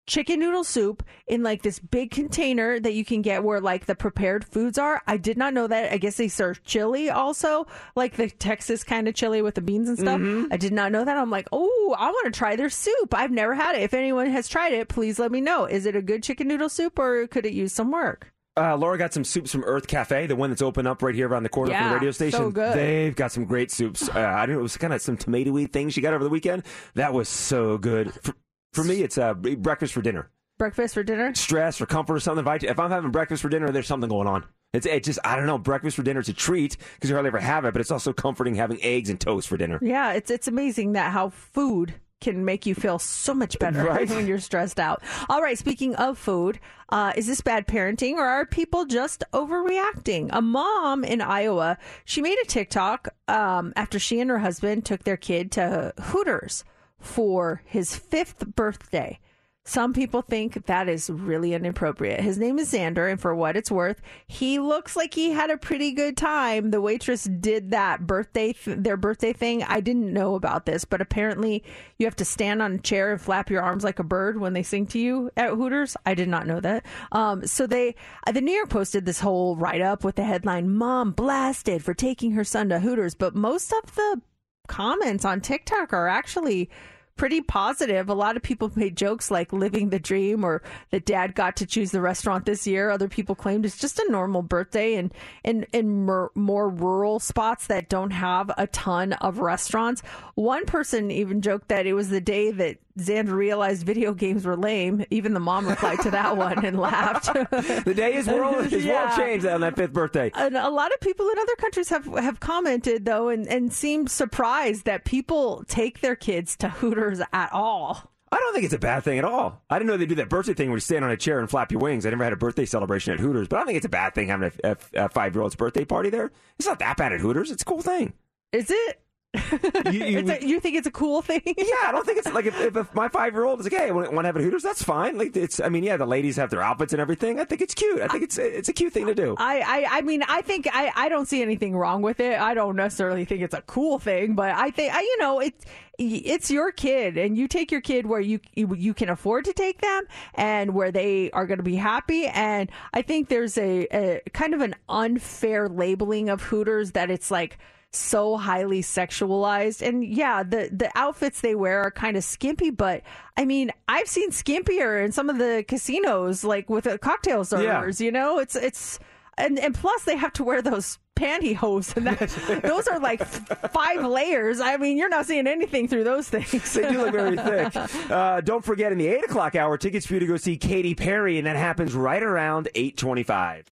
chicken noodle soup in like this big container that you can get where like the prepared foods are. I did not know that. I guess they serve chili also, like the Texas kind of chili with the beans and stuff. Mm-hmm. I did not know that. I'm like, oh, I want to try their soup. I've never had it. If anyone has tried it, please let me know. Is it a good chicken noodle soup or could it use some work? Uh, Laura got some soups from Earth Cafe, the one that's open up right here around the corner from the radio so station. good. They've got some great soups. Uh, I don't know, it was kind of some tomatoey thing she got over the weekend. That was so good. For, for me, it's uh, breakfast for dinner. Breakfast for dinner? Stress or comfort or something. If, I, if I'm having breakfast for dinner, there's something going on. It's it just I don't know. Breakfast for dinner is a treat because you hardly ever have it, but it's also comforting having eggs and toast for dinner. Yeah, it's it's amazing that how food can make you feel so much better Right. when you're stressed out. All right, speaking of food, uh, is this bad parenting or are people just overreacting? A mom in Iowa, she made a TikTok um, after she and her husband took their kid to Hooters for his fifth birthday. Some people think that is really inappropriate. His name is Xander, and for what it's worth, he looks like he had a pretty good time. The waitress did that birthday, th- their birthday thing. I didn't know about this, but apparently you have to stand on a chair and flap your arms like a bird when they sing to you at Hooters. I did not know that. Um, so they, uh, the New York Post did this whole write up with the headline "Mom blasted for taking her son to Hooters," but most of the comments on TikTok are actually pretty positive. A lot of people made jokes like living the dream or that dad got to choose the restaurant this year. Other people claimed it's just a normal birthday and in, in mer- more rural spots that don't have a ton of restaurants. One person even joked that it was the day that Xander realized video games were lame. Even the mom replied to that one and laughed. The day his world his Yeah. world changed on that fifth birthday. And a lot of people in other countries have have commented though, and and seemed surprised that people take their kids to Hooters at all. I don't think it's a bad thing at all. I didn't know they do that birthday thing where you stand on a chair and flap your wings. I never had a birthday celebration at Hooters, but I don't think it's a bad thing having a, a, a five year old's birthday party there. It's not that bad at Hooters. It's a cool thing. Is it? You, you- It's a, you think it's a cool thing? yeah, I don't think it's like if, if, if my five year old is like, hey, I want to have a Hooters, that's fine. Like it's, I mean, yeah, the ladies have their outfits and everything. I think it's cute. I think it's it's a cute thing to do. I, I, I mean, I think I, I don't see anything wrong with it. I don't necessarily think it's a cool thing, but I think I, you know, it's it's your kid, and you take your kid where you you, you can afford to take them, and where they are going to be happy. And I think there's a, a kind of an unfair labeling of Hooters that it's like so highly sexualized. And yeah the the outfits they wear are kind of skimpy but i mean i've seen skimpier in some of the casinos like with the cocktail servers you know? It's it's and and plus they have to wear those pantyhose and that, those are like five layers. I mean you're not seeing anything through those things. They do look very thick. Uh, don't forget, in the eight o'clock hour, tickets for you to go see Katy Perry, and that happens right around eight twenty-five. Ooh,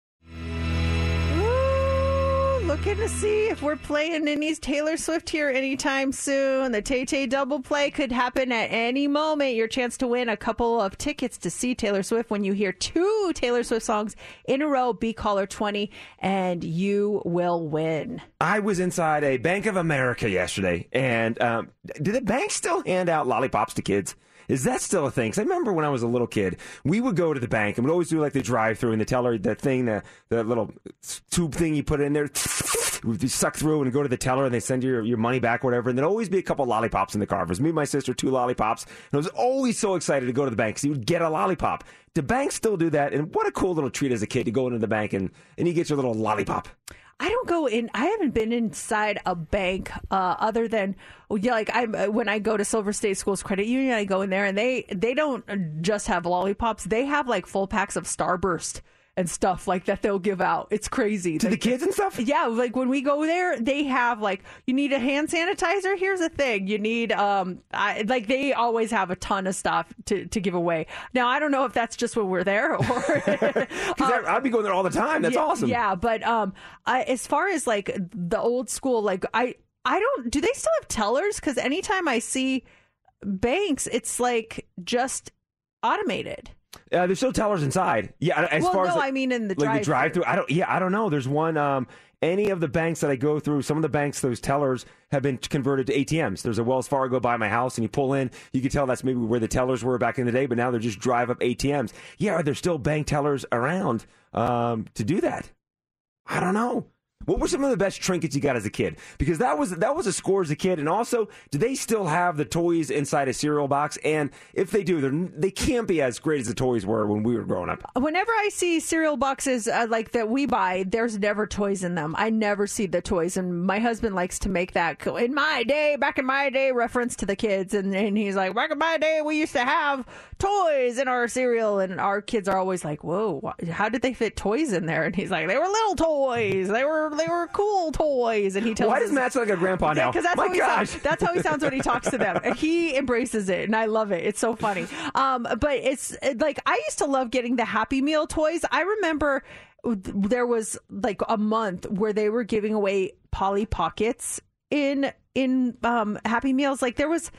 looking to see if we're playing any Taylor Swift here anytime soon. The Tay Tay double play could happen at any moment. Your chance to win a couple of tickets to see Taylor Swift when you hear two Taylor Swift songs in a row. Be caller 20 and you will win. I was inside a Bank of America yesterday, and um, do the banks still hand out lollipops to kids? Is that still a thing? Because I remember when I was a little kid, we would go to the bank and we'd always do like the drive-through and the teller, the thing, the, the little tube thing you put in there. You suck through and go to the teller and they send you your, your money back or whatever. And there'd always be a couple lollipops in the car. It was me and my sister, two lollipops. And I was always so excited to go to the bank because you would get a lollipop. Do banks still do that? And what a cool little treat as a kid to go into the bank and, and you get your little lollipop. I don't go in. I haven't been inside a bank uh, other than yeah, like I when I go to Silver State Schools Credit Union, I go in there and they they don't just have lollipops. They have like full packs of Starburst and stuff like that they'll give out. It's crazy. To the kids and stuff? Yeah, like when we go there, they have like you need a hand sanitizer. Here's a thing. You need um I, like they always have a ton of stuff to, to give away. Now I don't know if that's just when we're there or Because I'd be going there all the time. That's yeah, awesome. Yeah, but um I, as far as like the old school like I I don't do they still have tellers cuz anytime I see banks it's like just automated. Uh, there's still tellers inside. Yeah, as well, far no, as like, I mean in the like drive the drive-through. I don't. Yeah, I don't know. There's one. Um, any of the banks that I go through, some of the banks, those tellers have been converted to ATMs. There's a Wells Fargo by my house, and you pull in. You can tell that's maybe where the tellers were back in the day, but now they're just drive-up ATMs. Yeah, are there still bank tellers around um, to do that? I don't know. What were some of the best trinkets you got as a kid? Because that was that was a score as a kid. And also, do they still have the toys inside a cereal box? And if they do, they can't be as great as the toys were when we were growing up. Whenever I see cereal boxes uh, like that we buy, there's never toys in them. I never see the toys, and my husband likes to make that in my day, back in my day, reference to the kids, and, and he's like, back in my day, we used to have toys in our cereal, and our kids are always like, whoa, how did they fit toys in there? And he's like, they were little toys, they were they were cool toys, and he tells. Me. Why does Matt sound like a grandpa now? Because that's My how he gosh. sounds. That's how he sounds when he talks to them, and he embraces it, and I love it. It's so funny. Um, but it's like I used to love getting the Happy Meal toys. I remember there was like a month where they were giving away Polly Pockets in in um, Happy Meals. Like there was.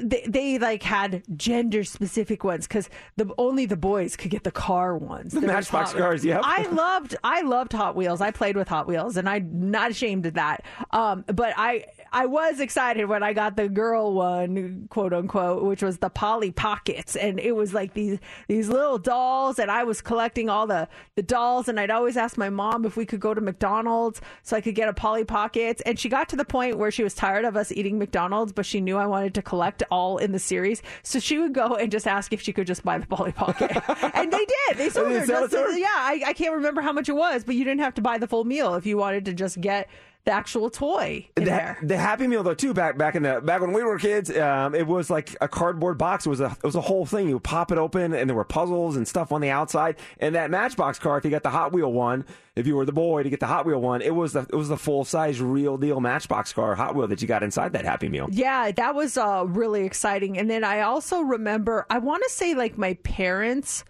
They, they like had gender specific ones because the only the boys could get the car ones. The Matchbox cars, yeah. I loved I loved Hot Wheels. I played with Hot Wheels, and I'm not ashamed of that. Um, but I I was excited when I got the girl one, quote unquote, which was the Polly Pockets, and it was like these these little dolls, and I was collecting all the the dolls, and I'd always ask my mom if we could go to McDonald's so I could get a Polly Pockets, and she got to the point where she was tired of us eating McDonald's, but she knew I wanted to collect all in the series, so she would go and just ask if she could just buy the Polly Pocket, and they did. They sold her. just- yeah, I, I can't remember how much it was, but you didn't have to buy the full meal if you wanted to just get the actual toy the, there. the Happy Meal though too back back in the back when we were kids, um, it was like a cardboard box. It was a it was a whole thing. You would pop it open, and there were puzzles and stuff on the outside. And that Matchbox car, if you got the Hot Wheel one, if you were the boy to get the Hot Wheel one, it was the it was the full size real deal Matchbox car Hot Wheel that you got inside that Happy Meal. Yeah, that was uh, really exciting. And then I also remember, I want to say like my parents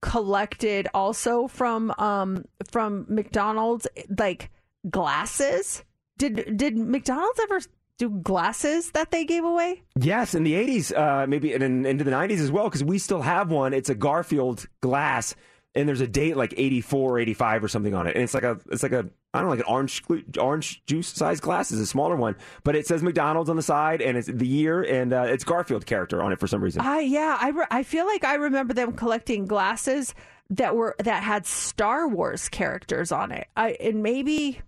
collected also from um from McDonald's like glasses. Did did McDonald's ever do glasses that they gave away? Yes, in the '80s, uh, maybe and in, into the '90s as well, because we still have one. It's a Garfield glass, and there's a date like '84, '85 or something on it, and it's like a it's like a I don't know like an orange orange juice size glass. It's a smaller one, but it says McDonald's on the side, and it's the year, and uh, it's Garfield character on it for some reason. I yeah, I re- I feel like I remember them collecting glasses that were that had Star Wars characters on it. I and maybe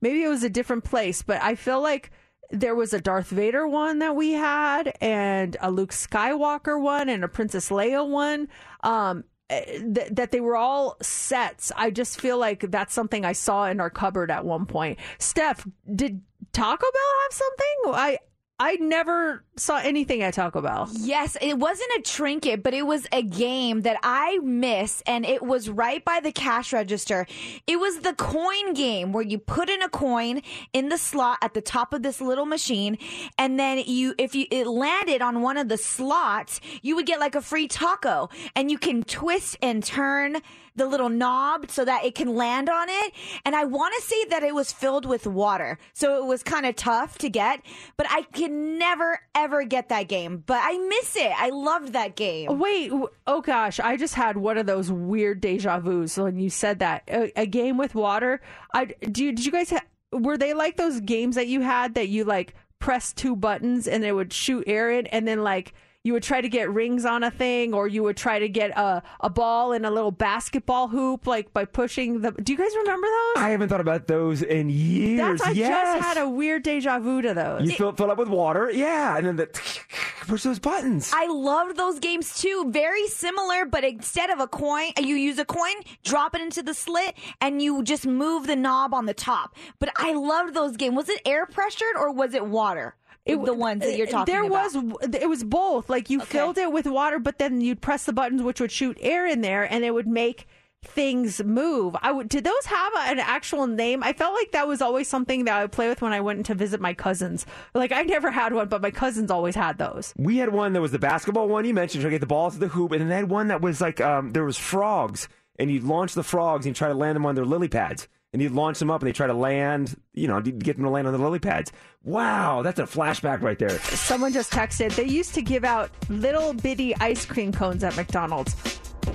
maybe it was a different place, but I feel like there was a Darth Vader one that we had, and a Luke Skywalker one, and a Princess Leia one. Um, eh, th- that they were all sets. I just feel like that's something I saw in our cupboard at one point. Steph, did Taco Bell have something? I I never saw anything at Taco Bell. Yes, it wasn't a trinket, but it was a game that I miss, and it was right by the cash register. It was the coin game where you put in a coin in the slot at the top of this little machine, and then you, if you it landed on one of the slots, you would get like a free taco, and you can twist and turn the little knob so that it can land on it. And I want to say that it was filled with water. So it was kind of tough to get, but I can never ever get that game. But I miss it. I loved that game. Wait, oh gosh, I just had one of those weird deja vu's when you said that. A, a game with water. I do. You, did you guys ha- were they like those games that you had that you like press two buttons and it would shoot air in, and then like you would try to get rings on a thing, or you would try to get a a ball in a little basketball hoop, like by pushing the. Do you guys remember those? I haven't thought about those in years. That's I yes. just had a weird deja vu to those. You fill, fill up with water, yeah, and then the push those buttons. I loved those games too. Very similar, but instead of a coin, you use a coin, drop it into the slit, and you just move the knob on the top. But I loved those games. Was it air pressured or was it water? It, the ones that you're talking about. there about. was it was both like you filled it with water but then you'd press the buttons which would shoot air in there and it would make things move i would did those have a- an actual name i felt like that was always something that i would play with when i went to visit my cousins like i never had one but my cousins always had those We had one that was the basketball one you mentioned, trying to get the ball to the hoop, and then they had one that was like um, there was frogs, and you'd launch the frogs and you try to land them on their lily pads, and you'd launch them up, and they try to land, you know, get them to land on the lily pads. Wow, that's a flashback right there. someone just texted they used to give out little bitty ice cream cones at mcdonald's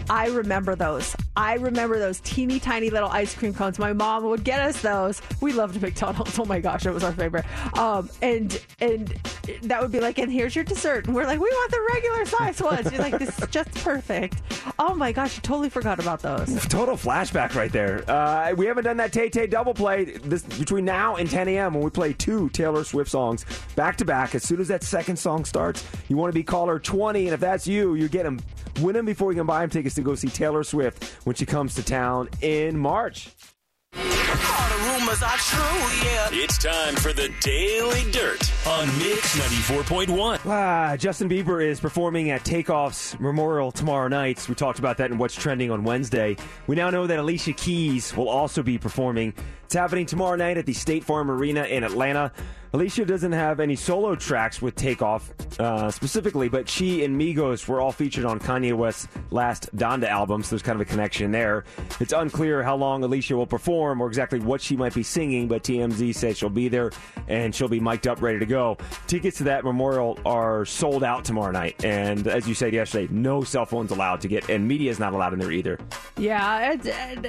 I remember those. I remember those teeny tiny little ice cream cones. My mom would get us those. We loved McDonald's. Oh my gosh, it was our favorite. Um, and and that would be like, and here's your dessert. And we're like, we want the regular size ones. You're like, this is just perfect. Oh my gosh, I totally forgot about those. Total flashback right there. Uh, we haven't done that Tay Tay double play this between now and 10 a.m. when we play two Taylor Swift songs back to back. As soon as that second song starts, you want to be caller 20, and if that's you, you get them. Win them before you can buy them tickets to go see Taylor Swift when she comes to town in March. It's time for the Daily Dirt on Mix 94.1. Ah, Justin Bieber is performing at Takeoff's Memorial tomorrow night. We talked about that in What's Trending on Wednesday. We now know that Alicia Keys will also be performing. It's happening tomorrow night at the State Farm Arena in Atlanta. Alicia doesn't have any solo tracks with Takeoff uh, specifically, but she and Migos were all featured on Kanye West's last Donda album, so there's kind of a connection there. It's unclear how long Alicia will perform or exactly what she might be singing, but TMZ says she'll be there and she'll be mic'd up, ready to go. Tickets to that memorial are sold out tomorrow night, and as you said yesterday, no cell phones allowed to get, and media is not allowed in there either. Yeah,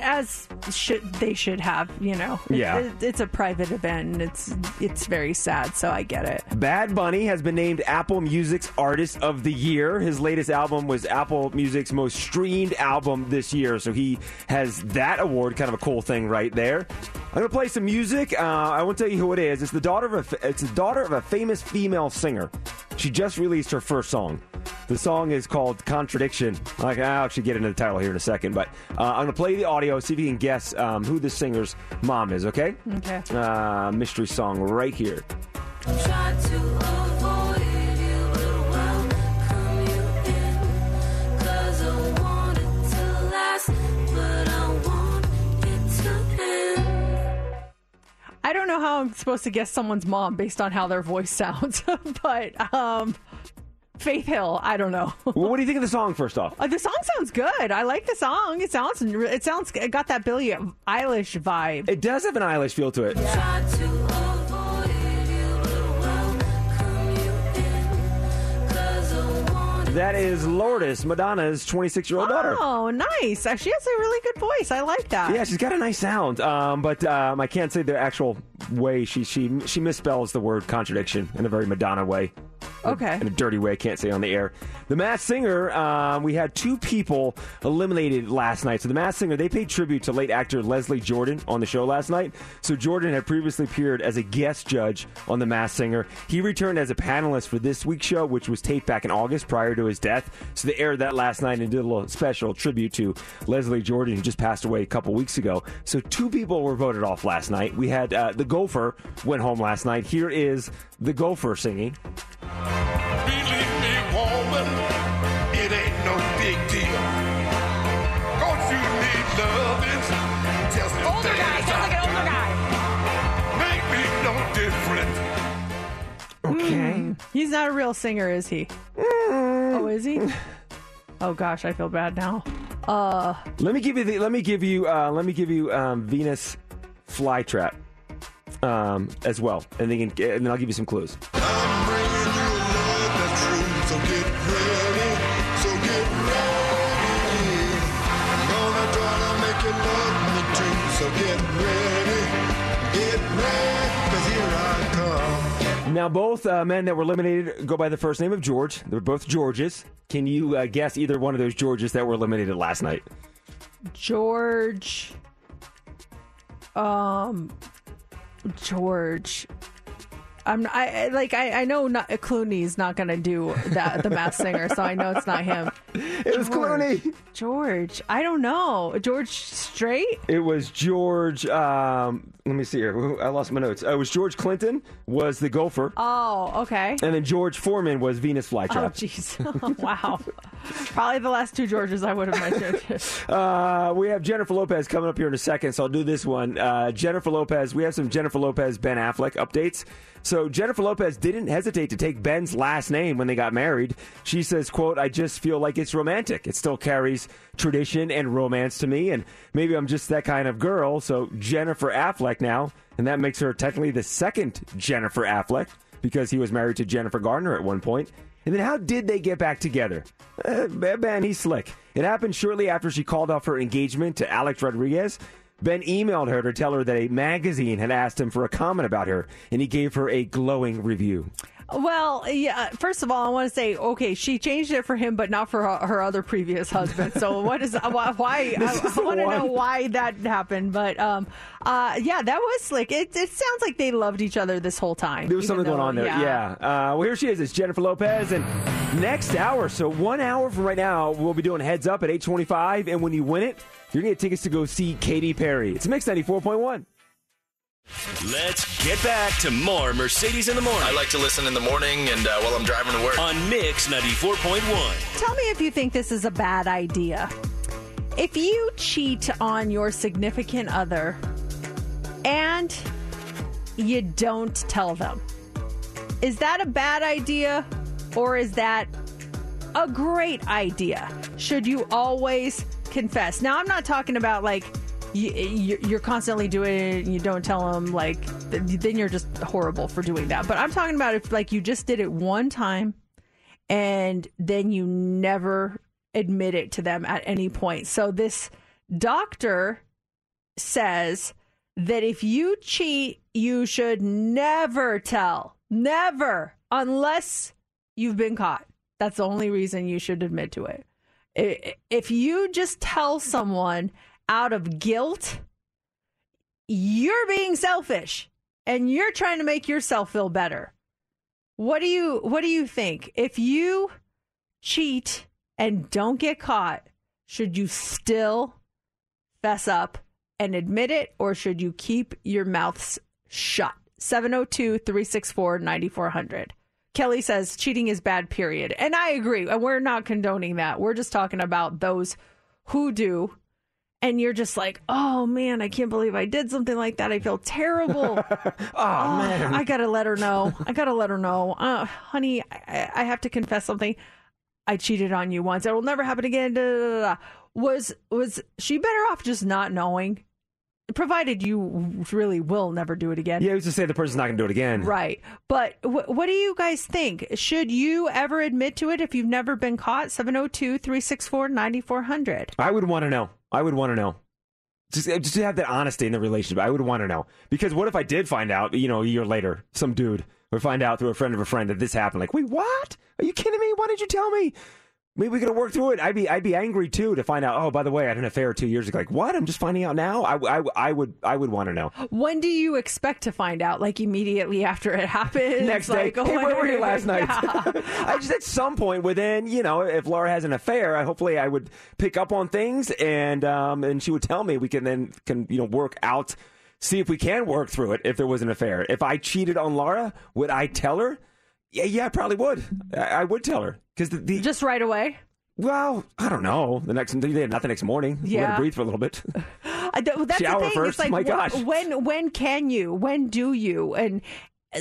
as should they should have, you know. It- Yeah. it- it's a private event. and It's it's very sad, so I get it. Bad Bunny has been named Apple Music's Artist of the Year. His latest album was Apple Music's most streamed album this year, so he has that award. Kind of a cool thing right there. I'm gonna play some music. Uh, I won't tell you who it is. It's the daughter of a it's the daughter of a famous female singer. She just released her first song. The song is called Contradiction. Like I'll actually get into the title here in a second, but uh, I'm gonna play the audio. See if you can guess um, who the singer's mom is. Okay? Okay. Uh, mystery song right here. I don't know how I'm supposed to guess someone's mom based on how their voice sounds, but um, Faith Hill. I don't know. Well, what do you think of the song? First off. Uh, the song sounds good. I like the song. It sounds it sounds it got that Billie Eilish vibe. It does have an Eilish feel to it. That is Lourdes, Madonna's 26 year old daughter. Oh, nice. She has a really good voice. I like that. Yeah, she's got a nice sound, um, but um, I can't say the actual way she she she misspells the word contradiction in a very Madonna way. Okay. in a dirty way. I can't say on the air. The Masked Singer, um, we had two people eliminated last night. So the Masked Singer, they paid tribute to late actor Leslie Jordan on the show last night. So Jordan had previously appeared as a guest judge on The Masked Singer. He returned as a panelist for this week's show, which was taped back in August prior to his death. So they aired that last night and did a little special tribute to Leslie Jordan, who just passed away a couple weeks ago. So two people were voted off last night. We had uh, the Gopher went home last night. Here is the Gopher singing. Believe me, woman, it ain't no big deal. Don't you need loving? Just older guy, sounds like an older guy. Make me no different. Okay. He's not a real singer, is he? Oh, is he? Oh gosh, I feel bad now. Uh, Let me give you the. Let me give you. Uh, let me give you um, Venus flytrap um, as well, and then and then I'll give you some clues. Now, both uh, men that were eliminated go by the first name of George. They're both Georges. Can you uh, guess either one of those Georges that were eliminated last night? George. Um, George. I'm I like I, I know not, Clooney's not gonna do that the Masked Singer, so I know it's not him. It was Clooney. George, I don't know. George Strait. It was George. Um, let me see here. I lost my notes. Uh, it was George Clinton was the gopher, Oh, okay. and then George Foreman was Venus flytrap. Oh, jeez. wow. Probably the last two Georges I would have mentioned. Uh, we have Jennifer Lopez coming up here in a second, so I'll do this one. Uh, Jennifer Lopez, we have some Jennifer Lopez Ben Affleck updates. So Jennifer Lopez didn't hesitate to take Ben's last name when they got married. She says, "quote I just feel like it's romantic. It still carries tradition and romance to me, and maybe I'm just that kind of girl." So Jennifer Affleck now, and that makes her technically the second Jennifer Affleck because he was married to Jennifer Garner at one point. And then how did they get back together? Uh, Ben, he's slick. It happened shortly after she called off her engagement to Alex Rodriguez. Ben emailed her to tell her that a magazine had asked him for a comment about her, and he gave her a glowing review. Well, yeah. First of all, I want to say, okay, she changed it for him, but not for her, her other previous husband. So, what is why? why I, is the want to know why that happened. But, um, uh, yeah, that was slick. It, it sounds like they loved each other this whole time. There was something going on there. Yeah. Uh, well, here she is. It's Jennifer Lopez. And next hour, so one hour from right now, we'll be doing Heads Up at 825. And when you win it, you're going to get tickets to go see Katy Perry. It's Mix 94.1. Let's get back to more Mercedes in the morning. I like to listen in the morning and uh, while I'm driving to work. on Mix 94.1. Tell me if you think this is a bad idea. If you cheat on your significant other and you don't tell them, is that a bad idea or is that a great idea? Should you always confess? Now, I'm not talking about like you, you're constantly doing it and you don't tell them, like, then you're just horrible for doing that. But I'm talking about if like you just did it one time and then you never admit it to them at any point. So this doctor says that if you cheat, you should never tell. Never. Unless you've been caught. That's the only reason you should admit to it. If you just tell someone out of guilt, you're being selfish and you're trying to make yourself feel better. What do you what do you think? If you cheat and don't get caught, should you still fess up and admit it or should you keep your mouths shut? 702-364-9400. Kelly says cheating is bad period. And I agree. And we're not condoning that. We're just talking about those who do and you're just like, "Oh man, I can't believe I did something like that. I feel terrible." Oh, man. I gotta let her know. I gotta let her know, uh, honey. I, I have to confess something. I cheated on you once. It will never happen again. Da, da, da. Was was she better off just not knowing? Provided you really will never do it again. Yeah, who's to say the person's not going to do it again? Right. But wh- what do you guys think? Should you ever admit to it if you've never been caught? 702 364 9400. I would want to know. I would want to know. Just, uh, just to have that honesty in the relationship. I would want to know. Because what if I did find out, you know, a year later, some dude would find out through a friend of a friend that this happened? Like, wait, what? Are you kidding me? Why did you tell me? Maybe we could have worked through it. I'd be, I'd be angry too to find out. Oh, by the way, I had an affair two years ago. Like, what? I'm just finding out now. I, I, I would, I would want to know. When do you expect to find out? Like immediately after it happens? Next day, like, hey, where were you last night? Yeah. I just at some point within, you know, if Laura has an affair, I, hopefully I would pick up on things and um, and she would tell me. We can then can you know work out, see if we can work through it. If there was an affair, if I cheated on Laura, would I tell her? Yeah, yeah, I probably would. I, I would tell her because the, the Just right away? well, I don't know. The next day, not the next morning. Let Yeah. her breathe for a little bit. I that's Shower the thing. first. It's like, My gosh. when when can you? When do you? And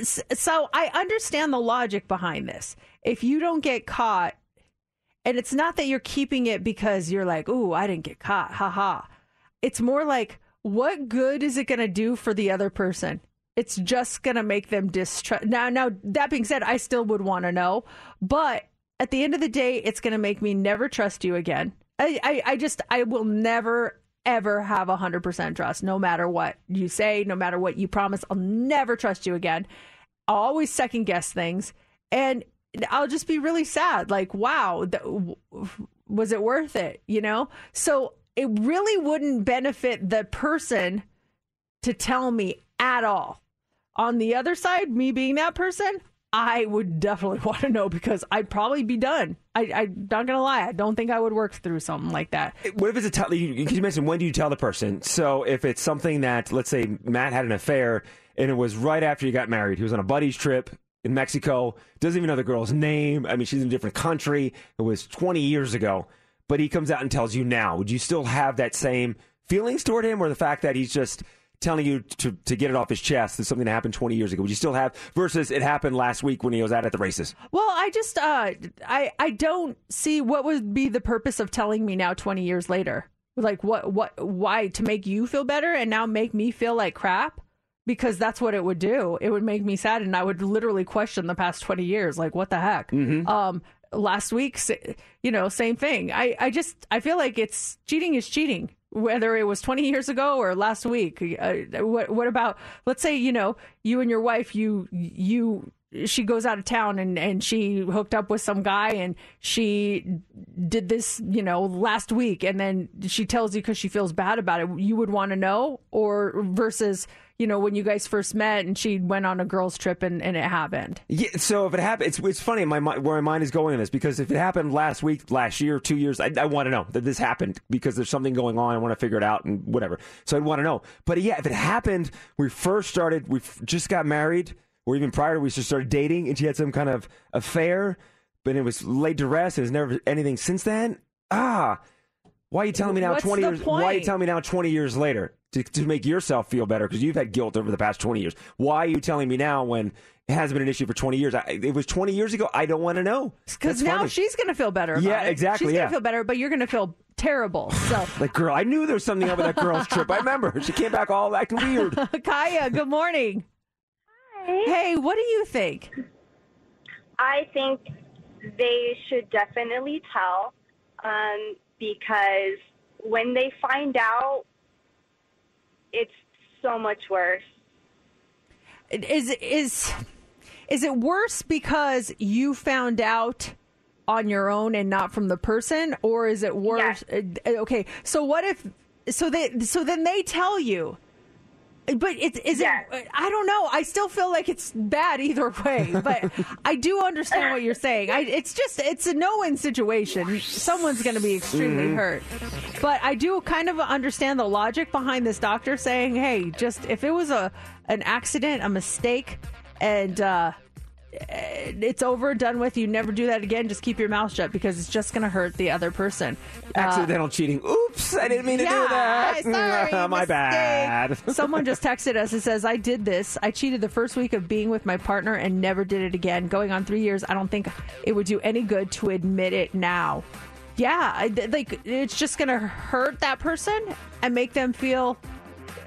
so I understand the logic behind this. If you don't get caught, and it's not that you're keeping it because you're like, "Ooh, I didn't get caught," ha ha. It's more like, what good is it going to do for the other person? It's just going to make them distrust. Now, now that being said, I still would want to know, but at the end of the day, it's going to make me never trust you again. I, I, I just, I will never ever have a hundred percent trust, no matter what you say, no matter what you promise. I'll never trust you again. I'll always second guess things, and I'll just be really sad. Like, wow, th- was it worth it? You know. So it really wouldn't benefit the person to tell me at all. On the other side, me being that person, I would definitely want to know because I'd probably be done. I, I'm not gonna lie, I don't think I would work through something like that. What if it's a tell? You, you mentioned when do you tell the person? So if it's something that, let's say, Matt had an affair and it was right after you got married, he was on a buddy's trip in Mexico, doesn't even know the girl's name. I mean, she's in a different country. It was 20 years ago, but he comes out and tells you now. Would you still have that same feelings toward him, or the fact that he's just telling you to, to get it off his chest is something that happened 20 years ago would you still have versus it happened last week when he was out at the races Well, I just uh, I I don't see what would be the purpose of telling me now 20 years later. Like what what why to make you feel better and now make me feel like crap? Because that's what it would do. It would make me sad and I would literally question the past 20 years like what the heck. Um last week you know, same thing. I I just I feel like it's cheating is cheating. Whether it was 20 years ago or last week, uh, what what about? Let's say you know you and your wife, you you she goes out of town and, and she hooked up with some guy and she did this, you know, last week and then she tells you because she feels bad about it. You would want to know or versus, you know, when you guys first met and she went on a girls trip and, and it happened. Yeah, so if it happened, it's, it's funny my mi- where my mind is going in this because if it happened last week, last year, two years, I, I want to know that this happened because there's something going on. I want to figure it out and whatever. So I'd want to know. But yeah, if it happened, we first started, we just got married, or even prior, we just started dating, and she had some kind of affair, but it was laid to rest. There's never anything since then. Ah, why are you telling me now? What's Twenty years. Why are you telling me now? Twenty years later to, to make yourself feel better because you've had guilt over the past twenty years. Why are you telling me now when it hasn't been an issue for twenty years? I, it was twenty years ago. I don't want to know Because now funny. she's going to feel better. About Yeah, it. exactly, She's yeah. going to feel better, but you're going to feel terrible. So, like girl. I knew there was something up with that girl's trip. I remember she came back all acting weird. Kaya, good morning. Hi. Hey, what do you think? I think they should definitely tell um, because when they find out, it's so much worse. Is is is it worse because you found out on your own and not from the person, or is it worse? uh, Okay, so what if so they so then they tell you. But it's is it? I don't know. I still feel like it's bad either way. But I do understand what you're saying. I, it's just it's a no-win situation. Someone's going to be extremely Mhm. hurt. But I do kind of understand the logic behind this doctor saying, "Hey, just if it was a an accident, a mistake, and uh, it's over, done with, you never do that again. Just keep your mouth shut because it's just going to hurt the other person." Uh, Accidental cheating. Oops, I didn't mean to do yeah, that. sorry, My mistake. bad. Someone just texted us. It says, I did this. I cheated the first week of being with my partner and never did it again. Going on three years, I don't think it would do any good to admit it now. Yeah, I, like it's just going to hurt that person and make them feel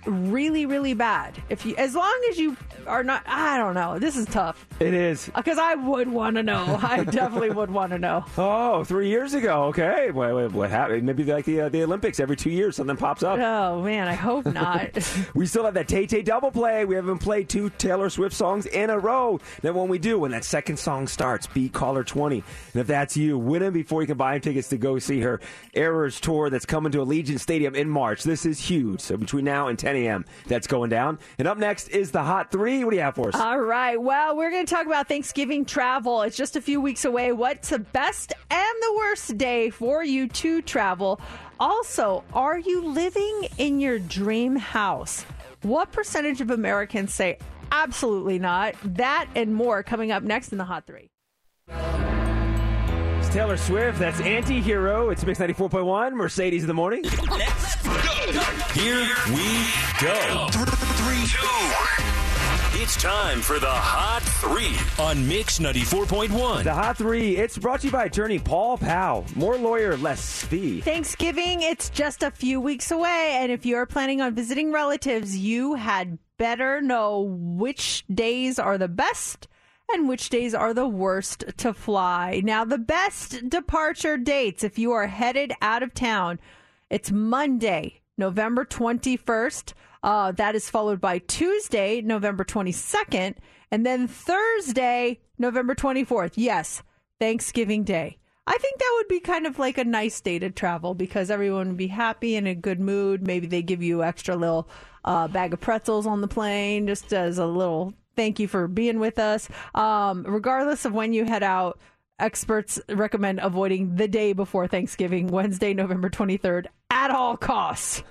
really, really bad. If you, as long as you are not, I don't know. This is tough It is. because I would want to know. I definitely would want to know. Oh, three years ago. Okay. Wait, wait, what happened? Maybe like the uh, the Olympics. Every two years, something pops up. Oh man, I hope not. We still have that Tay Tay double play. We haven't played two Taylor Swift songs in a row. Then when we do, when that second song starts, be caller 20. And if that's you, win them before you can buy him tickets to go see her Eras tour that's coming to Allegiant Stadium in March. This is huge. So between now and 10 a.m., that's going down. And up next is the Hot Three. What do you have for us? All right. Well, we're going to talk about Thanksgiving travel. It's just a few weeks away. What's the best and the worst day for you to travel? Also, are you living in your dream house? What percentage of Americans say absolutely not? That and more coming up next in the Hot Three. It's Taylor Swift. That's Anti Hero. It's Mix 94.1, Mercedes in the morning. Let's go. Here we go. Three, two. It's time for the Hot Three on Mix 94.1. The Hot Three. It's brought to you by attorney Paul Powell. More lawyer, less fee. Thanksgiving, it's just a few weeks away. And if you're planning on visiting relatives, you had better know which days are the best and which days are the worst to fly. Now, the best departure dates, if you are headed out of town, it's Monday, November 21st. Uh, that is followed by Tuesday, November 22nd, and then Thursday, November 24th. Yes, Thanksgiving Day. I think that would be kind of like a nice day to travel because everyone would be happy and in a good mood. Maybe they give you extra little uh, bag of pretzels on the plane just as a little thank you for being with us. Um, regardless of when you head out, experts recommend avoiding the day before Thanksgiving, Wednesday, November 23rd, at all costs.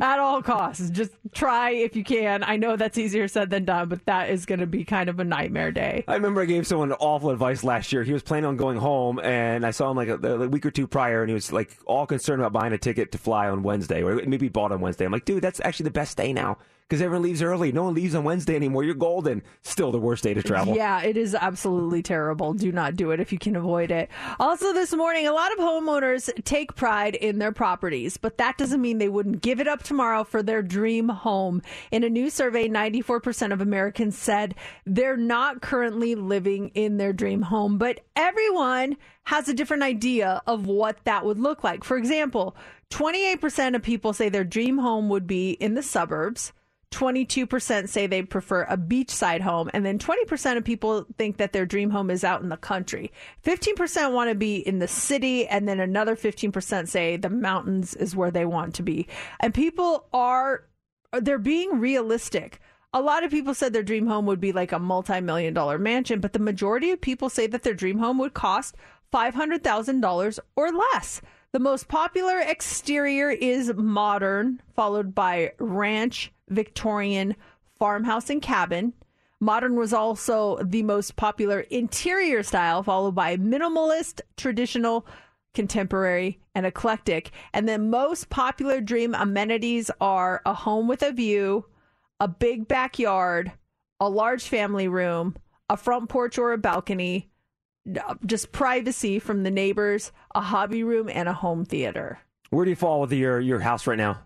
at all costs. Just try if you can. I know that's easier said than done, but that is going to be kind of a nightmare day. I remember I gave someone awful advice last year. He was planning on going home, and I saw him like a, a week or two prior, and he was like all concerned about buying a ticket to fly on Wednesday, or maybe bought on Wednesday. I'm like, dude, that's actually the best day now because everyone leaves early. No one leaves on Wednesday anymore. You're golden. Still the worst day to travel. Yeah, it is absolutely terrible. Do not do it if you can avoid it. Also, this morning, a lot of homeowners take pride in their properties, but that doesn't mean they wouldn't give it up tomorrow for their dream home. In a new survey, 94% of Americans said they're not currently living in their dream home, but everyone has a different idea of what that would look like. For example, 28% of people say their dream home would be in the suburbs. 22% say they prefer a beachside home, and then 20% of people think that their dream home is out in the country. 15% want to be in the city, and then another 15% say the mountains is where they want to be. And people are they're being realistic. A lot of people said their dream home would be like a multi-million dollar mansion, but the majority of people say that their dream home would cost $500,000 or less. The most popular exterior is modern, followed by ranch, Victorian, farmhouse, and cabin. Modern was also the most popular interior style, followed by minimalist, traditional, contemporary, and eclectic. And the most popular dream amenities are a home with a view, a big backyard, a large family room, a front porch or a balcony, just privacy from the neighbors, a hobby room, and a home theater. Where do you fall with your your house right now?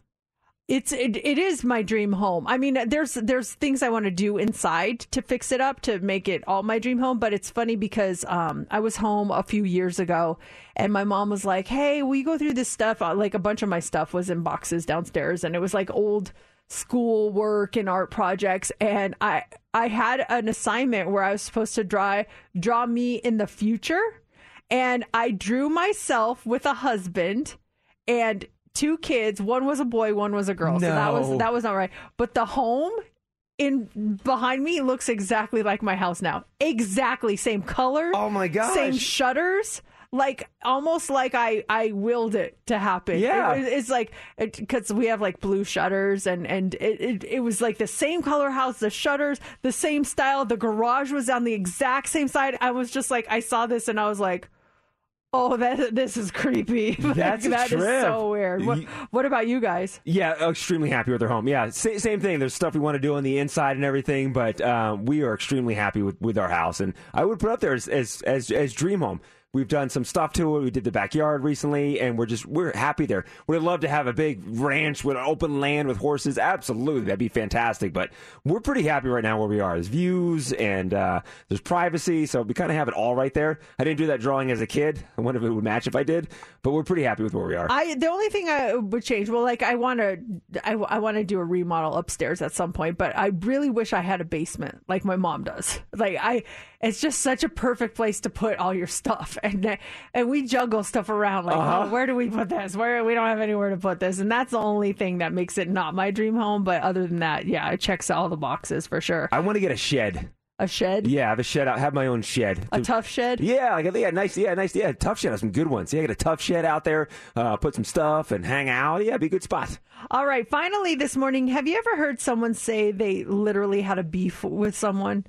It's it, it is my dream home. I mean, there's there's things I want to do inside to fix it up to make it all my dream home. But it's funny because um, I was home a few years ago, and my mom was like, "Hey, we go through this stuff?" Uh, Like a bunch of my stuff was in boxes downstairs, and it was like old school work and art projects. And I I had an assignment where I was supposed to draw draw me in the future, and I drew myself with a husband and two kids. One was a boy, one was a girl. So that was that was not right. But the home in behind me looks exactly like my house now. Exactly same color. Oh my god. Same shutters. Like almost like I I willed it to happen. Yeah. It- it's like because we have like blue shutters and and it, it it was like the same color house, the shutters, the same style. The garage was on the exact same side. I was just like I saw this and I was like. Oh, that this is creepy. Like, That's that is so weird. What, what about you guys? Yeah, extremely happy with their home. Yeah, sa- same thing. There's stuff we want to do on the inside and everything, but um, we are extremely happy with, with our house, and I would put up there as, as as as dream home. We've done some stuff to it. We did the backyard recently, and we're just we're happy there. We'd love to have a big ranch with open land with horses. Absolutely, that'd be fantastic. But we're pretty happy right now where we are. There's views and uh, there's privacy, so we kind of have it all right there. I didn't do that drawing as a kid. I wonder if it would match if I did, but we're pretty happy with where we are. I the only thing I would change, well, like I want to, I, I want to do a remodel upstairs at some point, but I really wish I had a basement like my mom does. Like I, it's just such a perfect place to put all your stuff, and and we juggle stuff around. Like, Uh-huh. oh, where do we put this? Where we don't have anywhere to put this, and that's the only thing that makes it not my dream home. But other than that, yeah, it checks all the boxes for sure. I want to get a shed. A shed, Yeah, I have a shed out. Have my own shed. a tough shed. Yeah, like yeah, nice. Yeah, nice. Yeah, a tough shed. Have some good ones. Yeah, get a tough shed out there. Uh, put some stuff and hang out. Yeah, be a good spot. All right. Finally, this morning, have you ever heard someone say they literally had a beef with someone?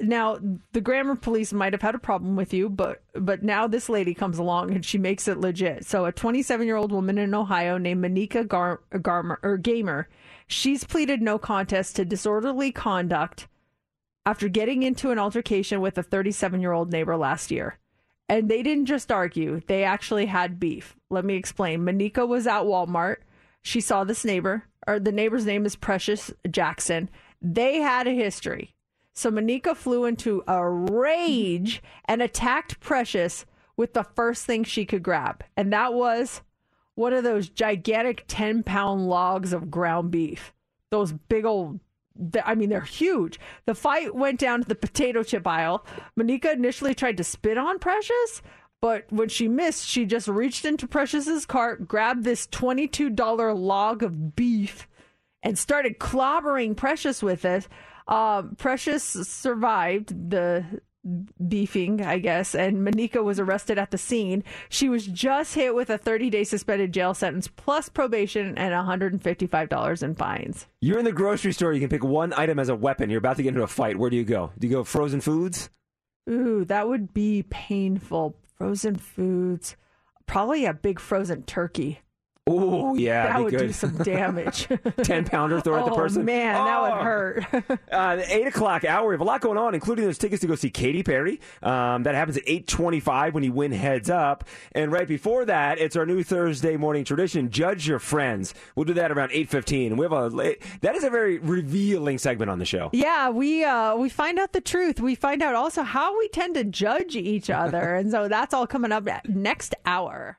Now, the grammar police might have had a problem with you, but but now this lady comes along and she makes it legit. So, a 27 year old woman in Ohio named Monika Gar- Garmer or Gamer, she's pleaded no contest to disorderly conduct after getting into an altercation with a 37 year old neighbor last year. And they didn't just argue, they actually had beef. Let me explain. Monika was at Walmart. She saw this neighbor, or the neighbor's name is Precious Jackson. They had a history. So Monika flew into a rage and attacked Precious with the first thing she could grab. And that was one of those gigantic 10 pound logs of ground beef. Those big old I mean, they're huge. The fight went down to the potato chip aisle. Monika initially tried to spit on Precious, But when she missed, she just reached into Precious's cart, grabbed this $22 log of beef, and started clobbering Precious with it. Um, Precious survived the beefing, I guess, and Manika was arrested at the scene. She was just hit with a 30 day suspended jail sentence plus probation and $155 in fines. You're in the grocery store. You can pick one item as a weapon. You're about to get into a fight. Where do you go? Do you go frozen foods? Ooh, that would be painful. Frozen foods. Probably a big frozen turkey. Oh yeah, that be would good. do some damage. Ten pounder, throw it at the Oh, person. man, that would Oh. hurt. Uh, eight o'clock hour. We have a lot going on, including those tickets to go see Katy Perry. Um, that happens at eight twenty-five when you win heads up. And right before that, it's our new Thursday morning tradition: judge your friends. We'll do that around eight fifteen. We have a that is a very revealing segment on the show. Yeah, we uh, we find out the truth. We find out also how we tend to judge each other, and so that's all coming up next hour.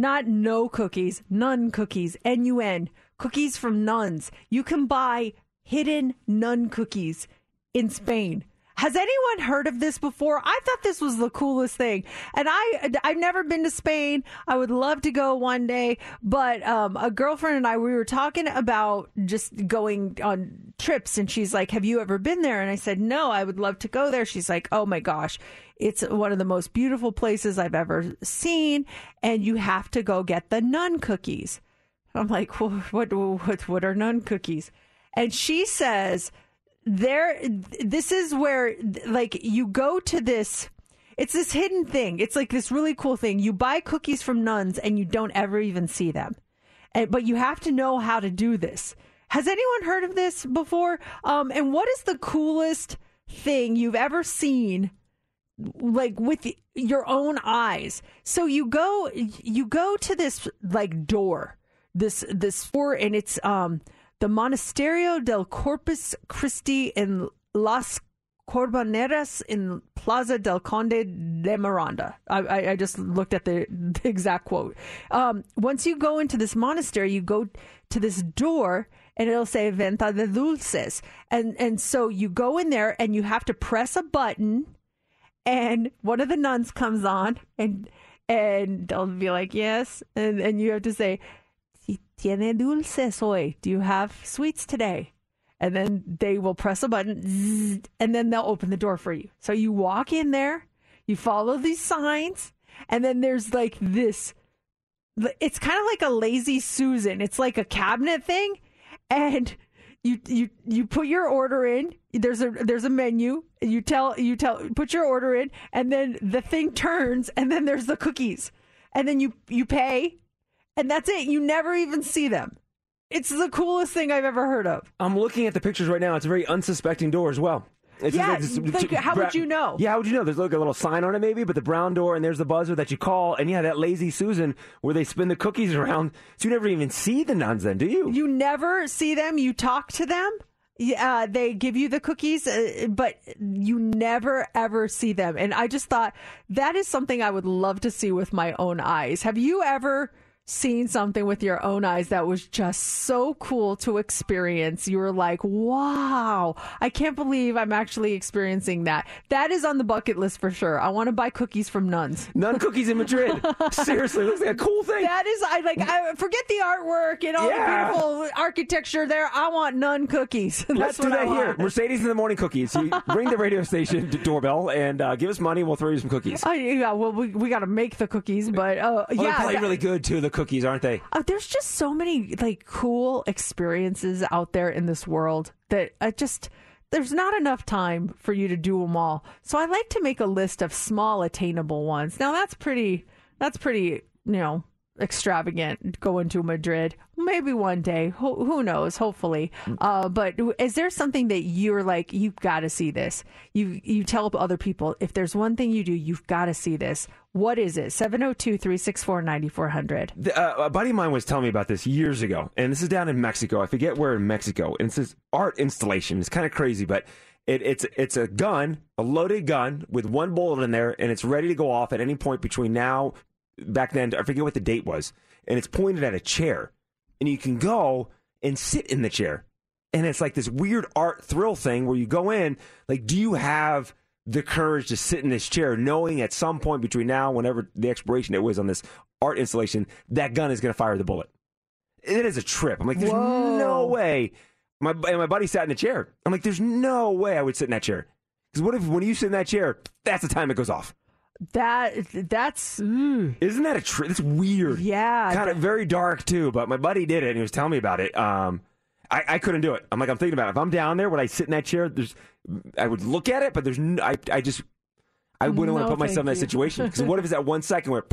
Not no cookies, none cookies. N U N. Cookies from nuns. You can buy hidden nun cookies in Spain. Has anyone heard of this before? I thought this was the coolest thing. And I I've never been to Spain. I would love to go one day, but um, a girlfriend and I we were talking about just going on trips and she's like, "Have you ever been there?" And I said, "No, I would love to go there." She's like, "Oh my gosh, it's one of the most beautiful places I've ever seen, and you have to go get the nun cookies." I'm like, "What what what are nun cookies?" And she says, "There, this is where like you go to this." It's this hidden thing. It's like this really cool thing. You buy cookies from nuns and you don't ever even see them. And, but you have to know how to do this. Has anyone heard of this before? Um, and what is the coolest thing you've ever seen like with your own eyes. So you go you go to this like door this this door and it's um the monasterio del corpus christi in las carboneras in plaza del conde de miranda. I, I, I just looked at the, the exact quote. Um, once you go into this monastery you go to this door and it'll say venta de dulces. And and so you go in there and you have to press a button and one of the nuns comes on and and they'll be like yes and and you have to say tiene dulces hoy. Do you have sweets today? And then they will press a button and then they'll open the door for you. So you walk in there you follow these signs and then there's like this it's kind of like a lazy susan. It's like a cabinet thing and you you you put your order in. There's a there's a menu. You tell you tell put your order in and then the thing turns and then there's the cookies. And then you you pay and that's it. You never even see them. It's the coolest thing i've ever heard of. I'm looking at the pictures right now. It's a very unsuspecting door as well. It's Yeah, this- like, how would you know? Yeah, how would you know? There's like a little sign on it, maybe, but the brown door, and there's the buzzer that you call, and yeah, that lazy Susan where they spin the cookies around. So you never even see the nuns, then, do you? you never see them you talk to them yeah, they give you the cookies, uh, but you never ever see them. And I just thought that is something I would love to see with my own eyes. Have you ever seen something with your own eyes that was just so cool to experience. You were like, wow, I can't believe I'm actually experiencing that. That is on the bucket list for sure. I want to buy cookies from nuns. Nun cookies in Madrid. Seriously, looks like a cool thing. That is, I like, I forget the artwork and all Yeah. the beautiful architecture there. I want nun cookies. That's Let's do what that here. Mercedes in the morning cookies. You ring the radio station doorbell and uh, give us money, and we'll throw you some cookies. Oh, yeah, well, we, we got to make the cookies, but uh, Oh, they're yeah, probably that- really good too. The cookies, aren't they? Uh, there's just so many like cool experiences out there in this world that I just there's not enough time for you to do them all. So I like to make a list of small attainable ones. Now that's pretty that's pretty, you know, extravagant going to Madrid. Maybe one day. Who, who knows? Hopefully. Uh, but is there something that you're like you've got to see this? You you tell other people if there's one thing you do, you've got to see this. What is it? 702-364-9400. Uh, a buddy of mine was telling me about this years ago, and this is down in Mexico. I forget where in Mexico, and it's this art installation. It's kind of crazy, but it, it's it's a gun, a loaded gun with one bullet in there, and it's ready to go off at any point between now. Back then, I forget what the date was, and it's pointed at a chair, and you can go and sit in the chair, and it's like this weird art thrill thing where you go in. Like, do you have the courage to sit in this chair, knowing at some point between now, whenever the expiration it was on this art installation, that gun is going to fire the bullet. It is a trip. I'm like, there's no way. My and my buddy sat in the chair. I'm like, there's no way I would sit in that chair. Because what if when you sit in that chair, that's the time it goes off? That that's mm, Isn't that a trip? It's weird. yeah. kind of very dark too. But my buddy did it, and he was telling me about it. Um, I, I couldn't do it. I'm like, I'm thinking about it. If I'm down there, would I sit in that chair? There's, I would look at it, but there's, no, I, I just, I wouldn't want to put myself in that you. situation. Because what if it's that one second where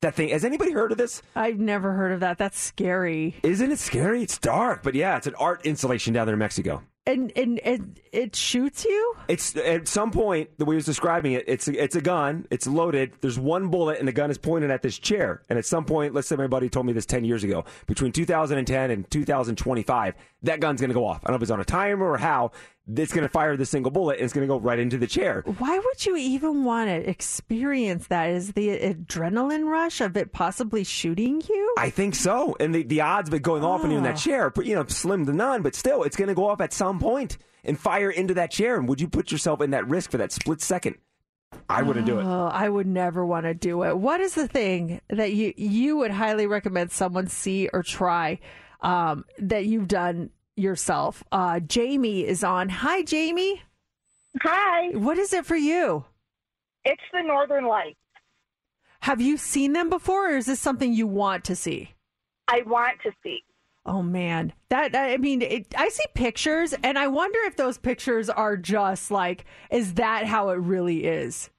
that thing? Has anybody heard of this? I've never heard of that. That's scary. Isn't it scary? It's dark, but yeah, it's an art installation down there in Mexico. And and it it shoots you. It's at some point the way he was describing it. It's a, it's a gun. It's loaded. There's one bullet, and the gun is pointed at this chair. And at some point, let's say my buddy told me this ten years ago, between 2010 and 2025, that gun's going to go off. I don't know if it's on a timer or how. It's going to fire the single bullet, and it's going to go right into the chair. Why would you even want to experience that? Is the adrenaline rush of it possibly shooting you? I think so. And the, the odds of it going off when you're in that Oh. chair, you know, slim to none, but still, it's going to go off at some point and fire into that chair. And would you put yourself in that risk for that split second? I wouldn't do it. Oh, I would never want to do it. What is the thing that you you would highly recommend someone see or try um, that you've done yourself? Uh, Jamie is on. Hi, Jamie. Hi. What is it for you? It's the Northern Lights. Have you seen them before, or is this something you want to see? I want to see. Oh man, that I mean, it, I see pictures, and I wonder if those pictures are just like, is that how it really is?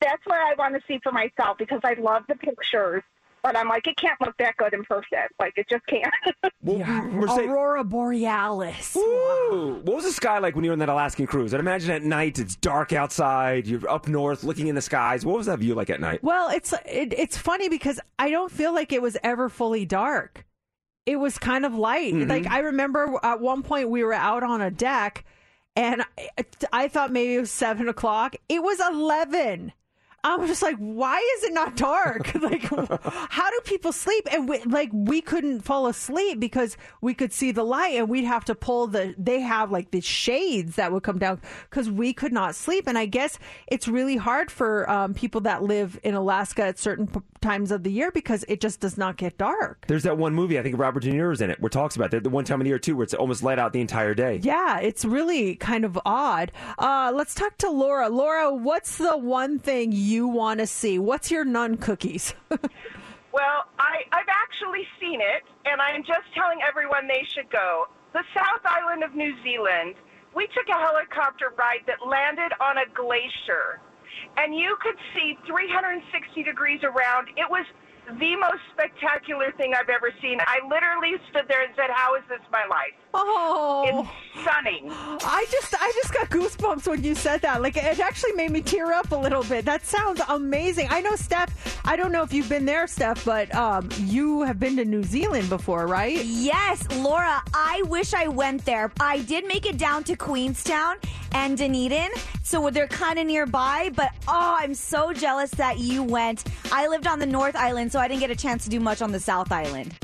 That's what I want to see for myself because I love the pictures, but I'm like, it can't look that good in person. Like, it just can't. Yeah, Mercedes- Aurora Borealis. Ooh, what was the sky like when you were on that Alaskan cruise? I'd imagine at night it's dark outside. You're up north looking in the skies. What was that view like at night? Well, it's it, it's funny because I don't feel like it was ever fully dark. It was kind of light. Mhm. Like I remember at one point we were out on a deck, and I, I thought maybe it was seven o'clock. It was eleven. I'm just like, why is it not dark? like, how do people sleep? And we, like, we couldn't fall asleep because we could see the light, and we'd have to pull the. They have like the shades that would come down because we could not sleep. And I guess it's really hard for um, people that live in Alaska at certain p- times of the year because it just does not get dark. There's that one movie, I think Robert De Niro's in it, where it talks about that. The one time of the year, too, where it's almost light out the entire day. Yeah, it's really kind of odd. Uh, let's talk to Laura. Laura, what's the one thing you want to see? What's your nun cookies? Well, I, I've actually seen it, and I'm just telling everyone they should go. The South Island of New Zealand, we took a helicopter ride that landed on a glacier, and you could see 360 degrees around. It was the most spectacular thing I've ever seen. I literally stood there and said, How is this my life? Oh, it's stunning. I just I just got goosebumps when you said that. Like it actually made me tear up a little bit. That sounds amazing. I know Steph. I don't know if you've been there, Steph, but um, you have been to New Zealand before, right? Yes, Laura, I wish I went there. I did make it down to Queenstown and Dunedin, so they're kind of nearby, but Oh, I'm so jealous that you went. I lived on the North Island, so I didn't get a chance to do much on the South Island.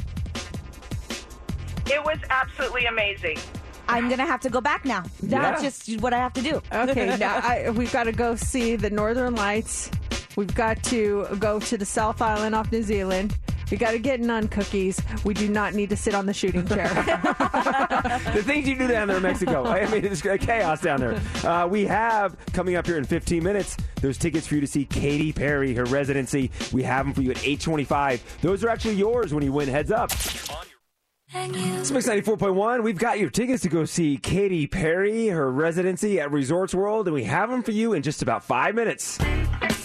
It was absolutely amazing. I'm gonna have to go back now. That's Yeah. just what I have to do. Okay, now I, we've got to go see the Northern Lights. We've got to go to the South Island off New Zealand. We got to get nun cookies. We do not need to sit on the shooting chair. the things you do down there in Mexico. I mean, it's chaos down there. Uh, we have coming up here in 15 minutes. Those tickets for you to see Katy Perry, her residency. We have them for you at 8:25. Those are actually yours when you win. Heads up. It's Mix 94.1. We've got your tickets to go see Katy Perry, her residency at Resorts World, and we have them for you in just about five minutes.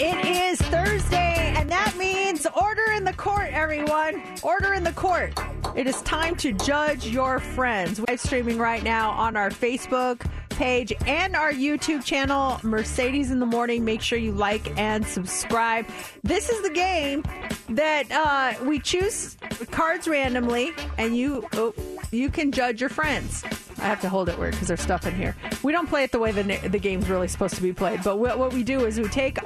It is Thursday, and that means order in the court, everyone. Order in the court. It is time to judge your friends. Live streaming right now on our Facebook page and our YouTube channel, Mercedes in the Morning. Make sure you like and subscribe. This is the game that uh, we choose cards randomly, and you oh, you can judge your friends. I have to hold it weird because there's stuff in here. We don't play it the way the, the game's really supposed to be played, but what, what we do is we take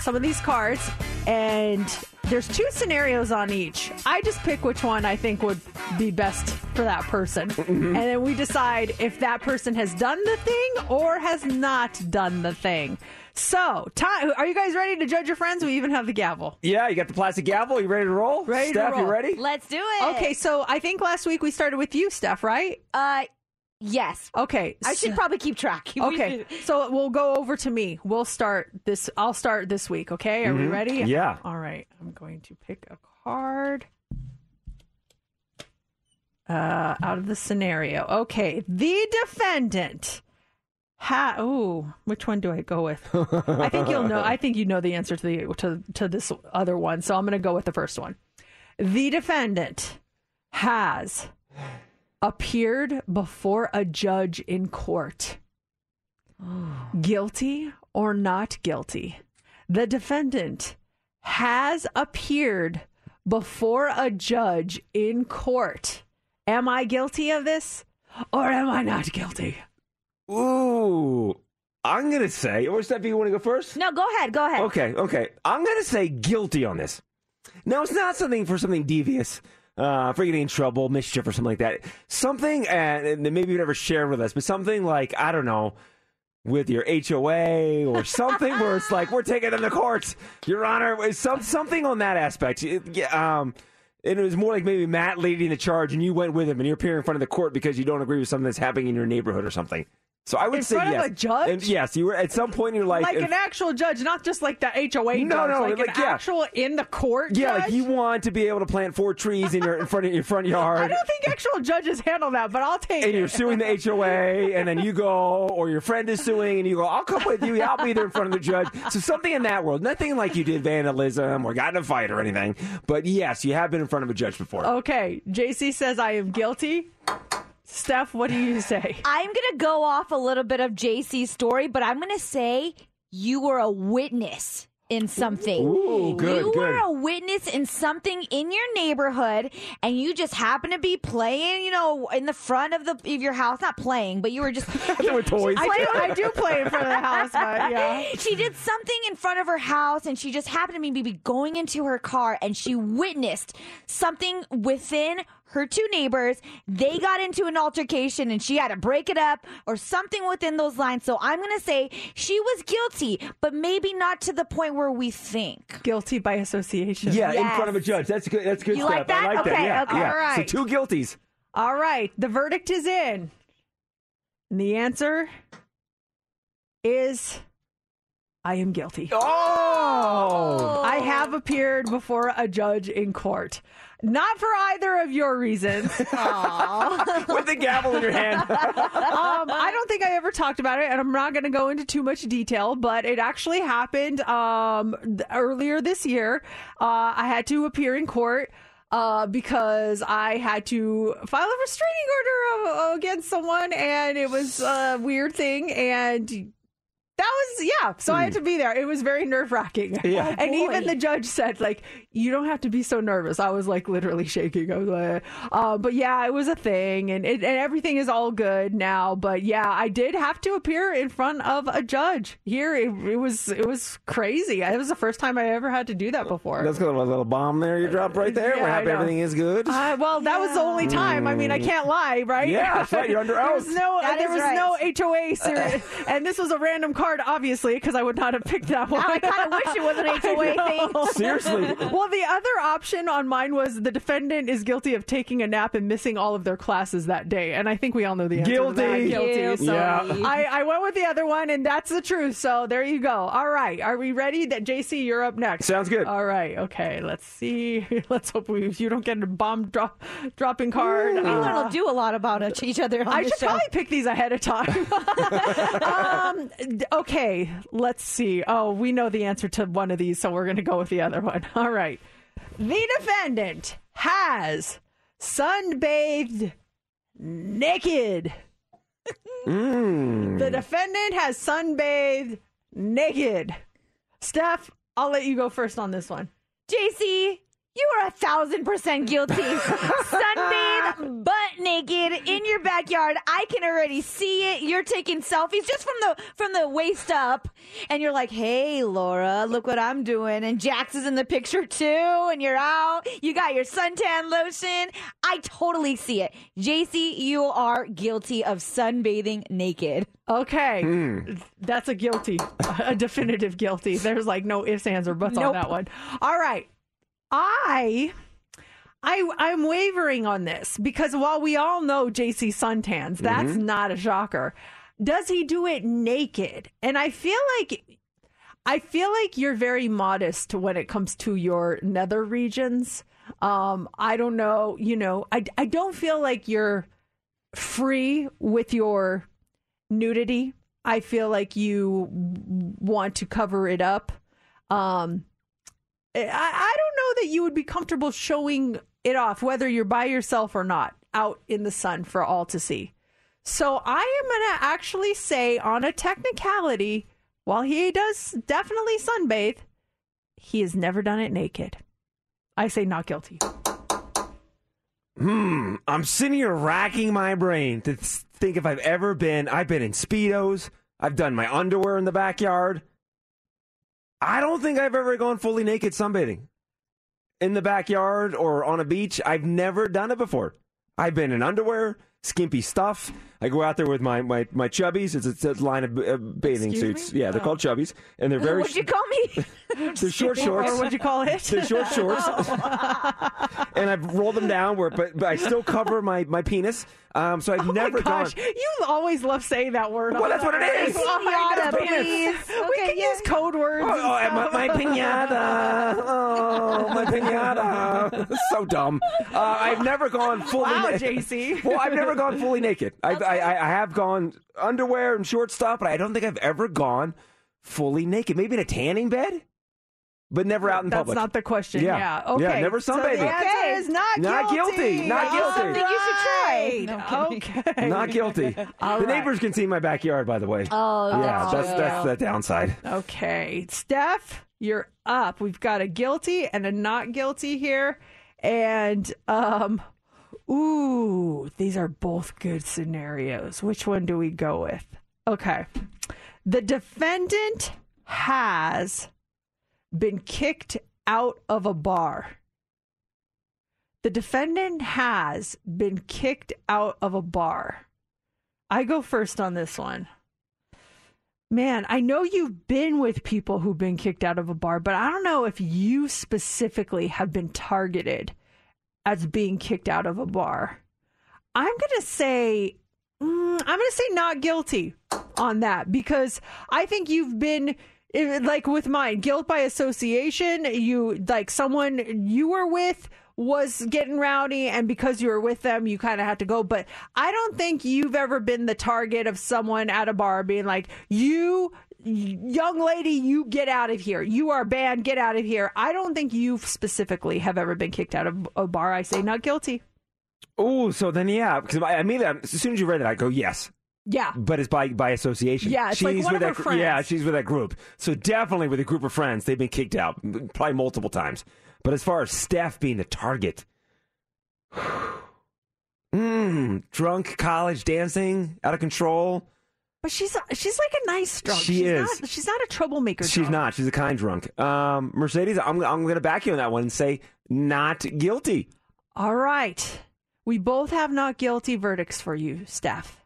some of these cards and there's two scenarios on each. I just pick which one I think would be best for that person. And then we decide if that person has done the thing or has not done the thing. So, time, are you guys ready to judge your friends? We even have the gavel. Yeah, you got the plastic gavel. You ready to roll? Ready Steph, to roll. you ready? Let's do it. Okay, so I think last week we started with you, Steph, right? Uh, yes. Okay. I should probably keep track. Okay, so we'll go over to me. We'll start this. I'll start this week. Okay, are we Mhm. ready? Yeah. All right. I'm going to pick a card uh, out of the scenario. Okay, the defendant. Ha. Ooh, which one do I go with? I think you'll know. I think you know the answer to the to to this other one. So I'm going to go with the first one. The defendant has appeared before a judge in court. Guilty or not guilty? The defendant has appeared before a judge in court. Am I guilty of this or am I not guilty? Ooh, I'm gonna say. Or Steph, you want to go first? No, go ahead. Go ahead. Okay, okay. I'm gonna say guilty on this. Now it's not something for something devious, uh, for getting in trouble, mischief, or something like that. Something, uh, and maybe you never shared with us, but something like I don't know, with your HOA or something where it's like we're taking them to court, Your Honor. Some something on that aspect. It- yeah, um, and it was more like maybe Matt leading the charge, and you went with him, and you're appearing in front of the court because you don't agree with something that's happening in your neighborhood or something. So I would In say front of yes. a judge? And yes, you were at some point in your life. Like an actual judge, not just like the HOA No, judge, no, like, like, an yeah. actual in the court Yeah, judge. like you want to be able to plant four trees in your in front of your front yard. I don't think actual judges handle that, but I'll take and it. you're suing the HOA, and then you go, or your friend is suing, and you go, I'll come with you. I'll be there in front of the judge. So something in that world. Nothing like you did vandalism or got in a fight or anything. But yes, you have been in front of a judge before. Okay, JC says I am guilty. Steph, what do you say? I'm going to go off a little bit of JC's story, but I'm going to say you were a witness in something. Ooh, good, you were a witness in something in your neighborhood, and you just happened to be playing, you know, in the front of the of your house. Not playing, but you were just There were toys. I do, I do play in front of the house, but yeah. she did something in front of her house and she just happened to be going into her car and she witnessed something within her two neighbors. They got into an altercation and she had to break it up or something within those lines. So I'm going to say she was guilty, but maybe not to the point where we think. Guilty by association. Yeah, in front of a judge. That's good. That's good You stuff. like that? I like that. Okay, Yeah, okay. yeah. All right. So two guilties. All right, the verdict is in. And the answer is I am guilty. Oh. I have appeared before a judge in court. Not for either of your reasons. With the gavel in your hand. um, I don't think I ever talked about it, and I'm not going to go into too much detail, but it actually happened um, th- earlier this year. Uh, I had to appear in court. Uh, because I had to file a restraining order against someone, and it was a weird thing, and that was was yeah. So I had to be there. It was very nerve wracking. Yeah. and boy. even the judge said like, you don't have to be so nervous. I was like literally shaking. I was like, uh, but yeah, it was a thing, and it, and everything is all good now. But yeah, I did have to appear in front of a judge here. It, it was it was crazy. It was the first time I ever had to do that before. That's kind of a little bomb there you dropped right there. Yeah, We're happy everything is good. Uh, well, that was the only time. I mean, I can't lie, right? Yeah, that's right. You're under there oath. was no, That there is was right. no HOA, ser- and this was a random card, obviously, because I would not have picked that one. Now I kinda wish it was an I HOA know. thing. Seriously. Well, the other option on mine was the defendant is guilty of taking a nap and missing all of their classes that day, and I think we all know the answer. to that. Guilty. Guilty. So Yeah. I, I went with the other one, and that's the truth. So there you go. All right, are we ready? That JC, you're up next. Sounds good. All right. Okay. Let's see. Let's hope we you don't get a bomb drop dropping card. We Uh, learn to do a lot about each- each other on I should show. probably pick these ahead of time. um, d- okay, let's see. Oh, we know the answer to one of these, so we're going to go with the other one. All right. The defendant has sunbathed naked. Mm. The defendant has sunbathed naked. Steph, I'll let you go first on this one. JC, you are a thousand percent guilty. Sunbathe, butt naked in your backyard. I can already see it. You're taking selfies just from the from the waist up, and you're like, "Hey, Laura, look what I'm doing." And Jax is in the picture too, and you're out. You got your suntan lotion. I totally see it. JC, you are guilty of sunbathing naked. Okay, Hmm. that's a guilty, a definitive guilty. There's like no ifs, ands, or buts on that one. All right, I, I, I'm wavering on this because while we all know JC suntans, that's Mm-hmm. not a shocker. Does he do it naked? And I feel like. I feel like you're very modest when it comes to your nether regions. Um, I don't know, you know, I, I don't feel like you're free with your nudity. I feel like you want to cover it up. Um, I, I don't know that you would be comfortable showing it off, whether you're by yourself or not, out in the sun for all to see. So I am going to actually say, on a technicality, while he does definitely sunbathe, he has never done it naked. I say not guilty. Hmm. I'm sitting here racking my brain to th- think if I've ever been. I've been in speedos. I've done my underwear in the backyard. I don't think I've ever gone fully naked sunbathing in the backyard or on a beach. I've never done it before. I've been in underwear, skimpy stuff. I go out there with my my, my chubbies. It's a, it's a line of uh, bathing Excuse suits. me? Yeah, they're Oh. called chubbies, and they're very. What'd you call me? they're short shorts. Or what'd you call it? They're short shorts. and I've rolled them down where, but, but I still cover my, my penis. Um, so I've Oh never my gosh, gone. you always love saying that word. Well, that's what it is. Pinata, That's penis. please. We Okay, can yeah. use code words. Oh, oh, and my, my pinata. Oh, my pinata. so dumb. Uh, I've never gone fully. Wow, na- JC. well, I've never gone fully naked. I, I, I I have gone underwear and short stuff, but I don't think I've ever gone fully naked. Maybe in a tanning bed, but never out in That's public. That's not the question. Yeah. Yeah. Yeah, Okay. never so sunbathing. the answer Okay. is not, Not guilty. Not All guilty. Something you should try. No, okay. Not guilty. All the right. neighbors can see my backyard, by the way. Oh, yeah, that's that's true. that's the downside. Okay, Steph, you're up. We've got a guilty and a not guilty here, and um, ooh, these are both good scenarios. Which one do we go with? Okay, the defendant has been kicked out of a bar. The defendant has been kicked out of a bar. I go first on this one. Man, I know you've been with people who've been kicked out of a bar, but I don't know if you specifically have been targeted as being kicked out of a bar. I'm going to say, mm, I'm going to say not guilty on that because I think you've been eh, like with mine, guilt by association. You like someone you were with was getting rowdy and because you were with them you kind of had to go but i don't think you've ever been the target of someone at a bar being like you young lady you get out of here you are banned get out of here i don't think you specifically have ever been kicked out of a bar i say not guilty Oh, so then yeah, because I, I mean, as soon as you read it, I go yes. Yeah. but it's by by association. Yeah, it's like with that. gr- Yeah, she's with that group. So definitely with a group of friends, they've been kicked out probably multiple times. But as far as Steph being the target, mm, drunk college dancing out of control. But she's she's like a nice drunk. She she's is. Not, she's not a troublemaker. She's drunk. not. She's a kind drunk. Um, Mercedes, I'm I'm going to back you on that one and say not guilty. All right. We both have not guilty verdicts for you, Steph.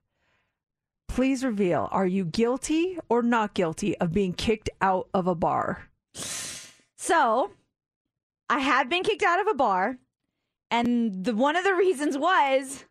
Please reveal are you guilty or not guilty of being kicked out of a bar? So, I have been kicked out of a bar, and the, one of the reasons was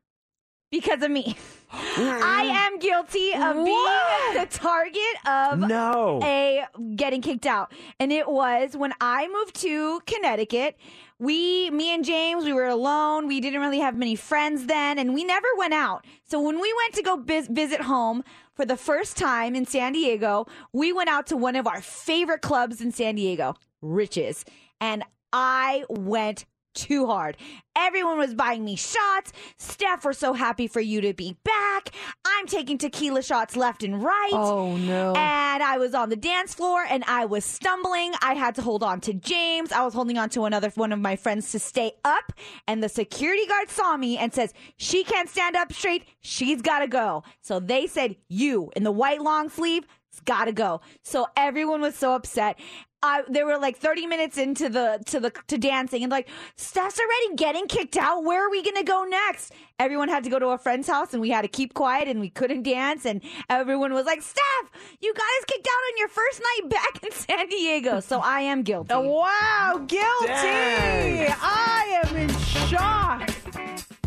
because of me. I am guilty of What? being the target of No. a getting kicked out. And it was when I moved to Connecticut. We, me and James, we were alone. We didn't really have many friends then, and we never went out. So when we went to go vis- visit home for the first time in San Diego, we went out to one of our favorite clubs in San Diego, Riches. And I went too hard. Everyone was buying me shots. Steph, we're so happy for you to be back. I'm taking tequila shots left and right. Oh, no. And I was on the dance floor and I was stumbling. I had to hold on to James. I was holding on to another one of my friends to stay up. And the security guard saw me and says, She can't stand up straight. She's got to go. So they said, You in the white long sleeve, got to go. So everyone was so upset. I, they were like 30 minutes into the to the to dancing and like Steph's already getting kicked out. Where are we gonna go next? Everyone had to go to a friend's house and we had to keep quiet and we couldn't dance and everyone was like, Steph, you got us kicked out on your first night back in San Diego. So I am guilty. Wow, guilty! Dang. I am in shock.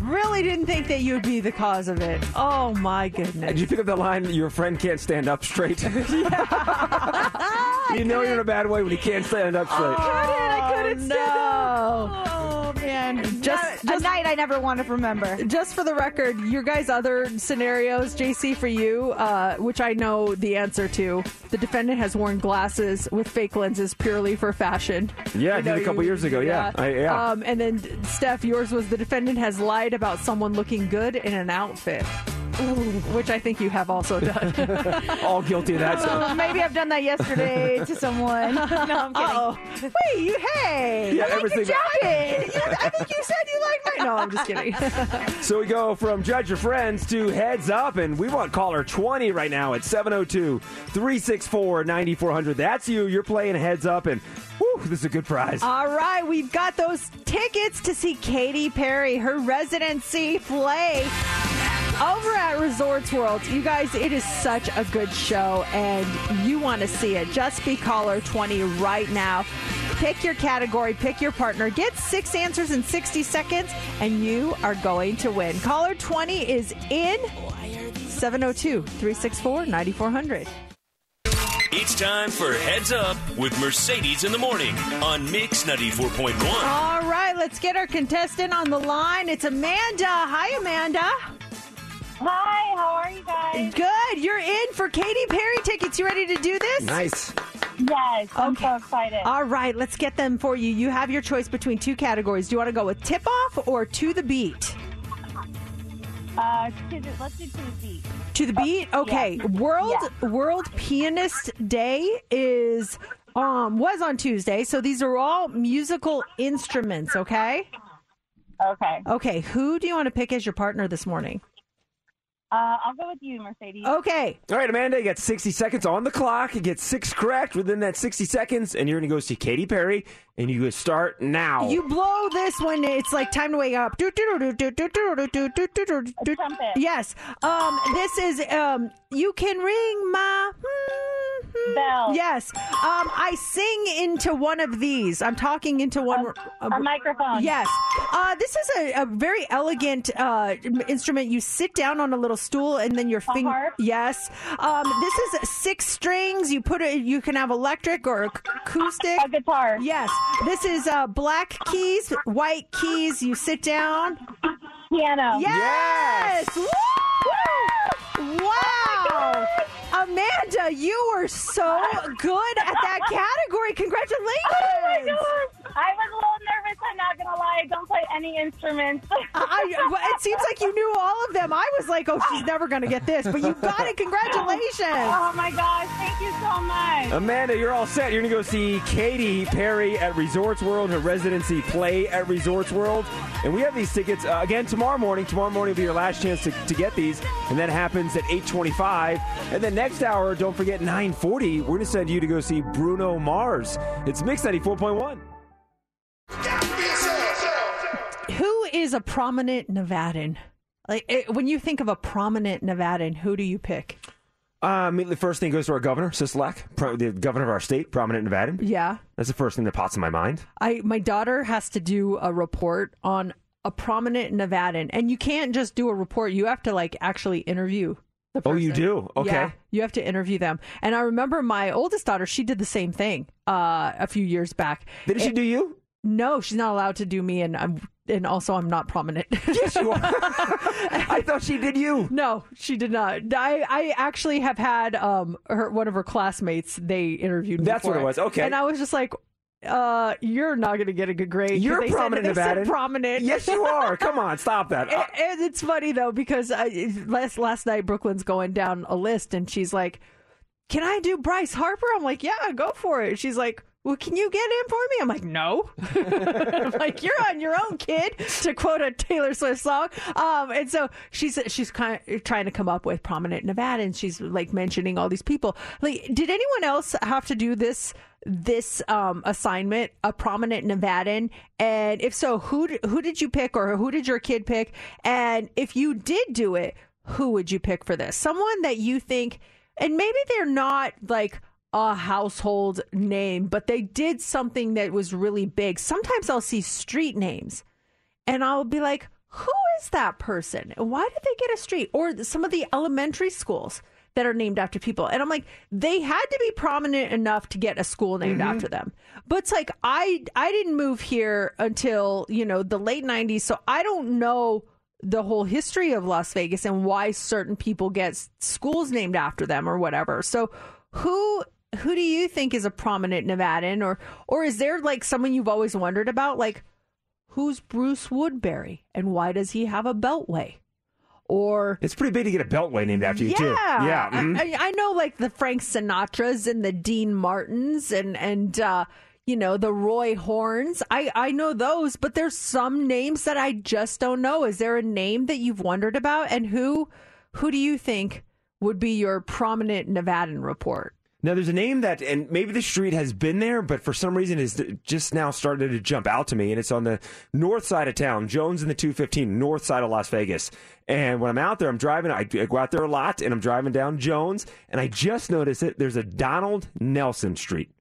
Really didn't think that you'd be the cause of it. Oh my goodness. Did you pick up that line? Your friend can't stand up straight. you know you're in a bad way when you can't stand up straight. Oh, I couldn't I couldn't no. up. Oh man. Just- Just, just- a night I never want to remember. Just for the record, your guys' other scenarios, JC, for you, uh, which I know the answer to, the defendant has worn glasses with fake lenses purely for fashion. Yeah, I did know, a couple you- years ago. Yeah, I, yeah. Um, and then Steph, yours was the defendant has lied about someone looking good in an outfit, which I think you have also done. All guilty of that. stuff. Oh, maybe I've done that yesterday to someone. No, I'm kidding. Oh, wait, you hey, Yeah, I like your everything- jacket. Yeah, I think you said you like my. No, I'm just kidding. So we go from Judge Your Friends to Heads Up, and we want caller 20 right now at 702 364 9400. That's you. You're playing Heads Up, and whew, this is a good prize. All right, we've got those tickets to see Katy Perry, her residency play over at Resorts World. You guys, it is such a good show, and you want to see it. Just be caller 20 right now. Pick your category, pick your partner, get six answers in 60 seconds, and you are going to win. Caller 20 is in 702 364 9400. It's time for Heads Up with Mercedes in the morning on Mix 94.1. All right, let's get our contestant on the line. It's Amanda. Hi, Amanda. Hi, how are you guys? Good. You're in for Katy Perry tickets. You ready to do this? Nice. Yes, I'm so excited. All right, let's get them for you. You have your choice between two categories. Do you want to go with tip off or to the beat? Uh, to the, let's do to the beat. To the beat? Okay. World Yeah. World Pianist Day is um was on Tuesday, so these are all musical instruments, okay? Okay. Okay, who do you want to pick as your partner this morning? I'll go with you, Mercedes. Okay. All right, Amanda, you got 60 seconds on the clock. You get six correct within that 60 seconds, and you're going to go see Katy Perry, and you start now. You blow this when it's like time to wake up. Yes. Um, this is um, you can ring my Bell. Yes. Um. I sing into one of these. I'm talking into one. A microphone. Yes. Uh. This is a, a very elegant uh instrument. You sit down on a little stool and then your finger. Yes. Um. This is six strings. You put it. You can have electric or acoustic. A guitar. Yes. This is uh, black keys, white keys. You sit down. Piano. Yes. Woo! Wow. Amanda, you were so good at that category. Congratulations. Oh my god! I was a little nervous I'm not gonna lie, I don't play any instruments. I, well, it seems like you knew all of them. I was like, oh, she's never going to get this, but you got it. Congratulations. Oh my gosh, thank you so much. Amanda, you're all set. You're going to go see Katy Perry at Resorts World, her residency play at Resorts World. And we have these tickets uh, again tomorrow morning. Tomorrow morning will be your last chance to, to get these. And that happens at 825. And then next hour, don't forget 940, we're going to send you to go see Bruno Mars. It's Mix 94.1. Who is a prominent Nevadan? Like it, when you think of a prominent Nevadan, who do you pick? Uh, immediately, first thing goes to our governor, Sisolak, pro- the governor of our state, prominent Nevadan. Yeah, That's the first thing that pops in my mind. I my daughter has to do a report on a prominent Nevadan, and you can't just do a report. You have to like actually interview. Oh, you do? Okay. Yeah, you have to interview them. And I remember my oldest daughter; she did the same thing uh, a few years back. Did she do you? No, she's not allowed to do me, and I'm and also I'm not prominent. Yes, you are. I thought she did you. No, she did not. I, I actually have had um her one of her classmates. They interviewed me. That's what it was. Okay. and I was just like, uh, you're not going to get a good grade. You're they prominent said, they said prominent. Yes, you are. Come on, stop that. And, and it's funny though because I, last last night Brooklyn's going down a list and she's like, "Can I do Bryce Harper?" I'm like, "Yeah, go for it." She's like. Well, can you get in for me? I'm like, no. I'm like, you're on your own, kid, to quote a Taylor Swift song. Um, and so she's she's kind of trying to come up with prominent Nevada, and she's like mentioning all these people. Like, did anyone else have to do this this um, assignment, a prominent Nevadan? And if so, who who did you pick, or who did your kid pick? And if you did do it, who would you pick for this? Someone that you think, and maybe they're not like a household name, but they did something that was really big. Sometimes I'll see street names and I'll be like, who is that person? Why did they get a street? Or some of the elementary schools that are named after people. And I'm like, they had to be prominent enough to get a school named Mm-hmm. after them. But it's like I I didn't move here until, you know, the late 90s, so I don't know the whole history of Las Vegas and why certain people get schools named after them or whatever. So who who do you think is a prominent Nevadan or or is there like someone you've always wondered about like who's Bruce Woodbury and why does he have a beltway? Or It's pretty big to get a beltway named after you, yeah, too. Yeah. mhm. I, I know like the Frank Sinatras and the Dean Martins and and uh, you know the Roy Horns. I I know those, but there's some names that I just don't know. Is there a name that you've wondered about, and who who do you think would be your prominent Nevadan report? Now, there's a name that, and maybe the street has been there, but for some reason is just now started to jump out to me, and it's on the north side of town, Jones and the 215, north side of Las Vegas. And when I'm out there, I'm driving, I, go out there a lot, and I'm driving down Jones, and I just noticed it. There's a Donald Nelson Street.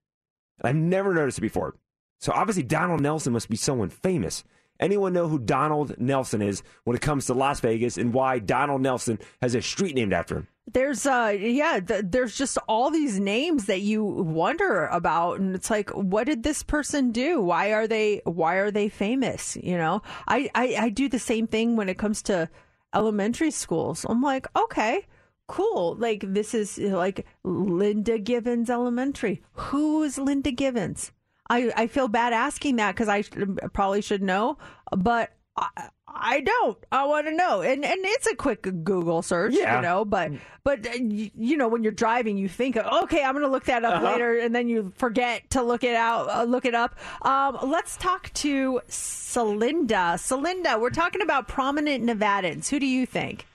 I've never noticed it before. So obviously, Donald Nelson must be someone famous. Anyone know who Donald Nelson is when it comes to Las Vegas and why Donald Nelson has a street named after him? There's uh yeah, th- there's just all these names that you wonder about and it's like what did this person do? Why are they why are they famous, you know? I I, I do the same thing when it comes to elementary schools. I'm like, okay, cool. Like this is like Linda Givens Elementary. Who is Linda Givens? I I feel bad asking that cuz I sh- probably should know, but I, I don't. I want to know, and and it's a quick Google search, Yeah. you know. But but uh, you know, when you're driving, you think, okay, I'm going to look that up Uh-huh. later, and then you forget to look it out, uh, look it up. Um, let's talk to Celinda. Celinda, we're talking about prominent Nevadans. Who do you think?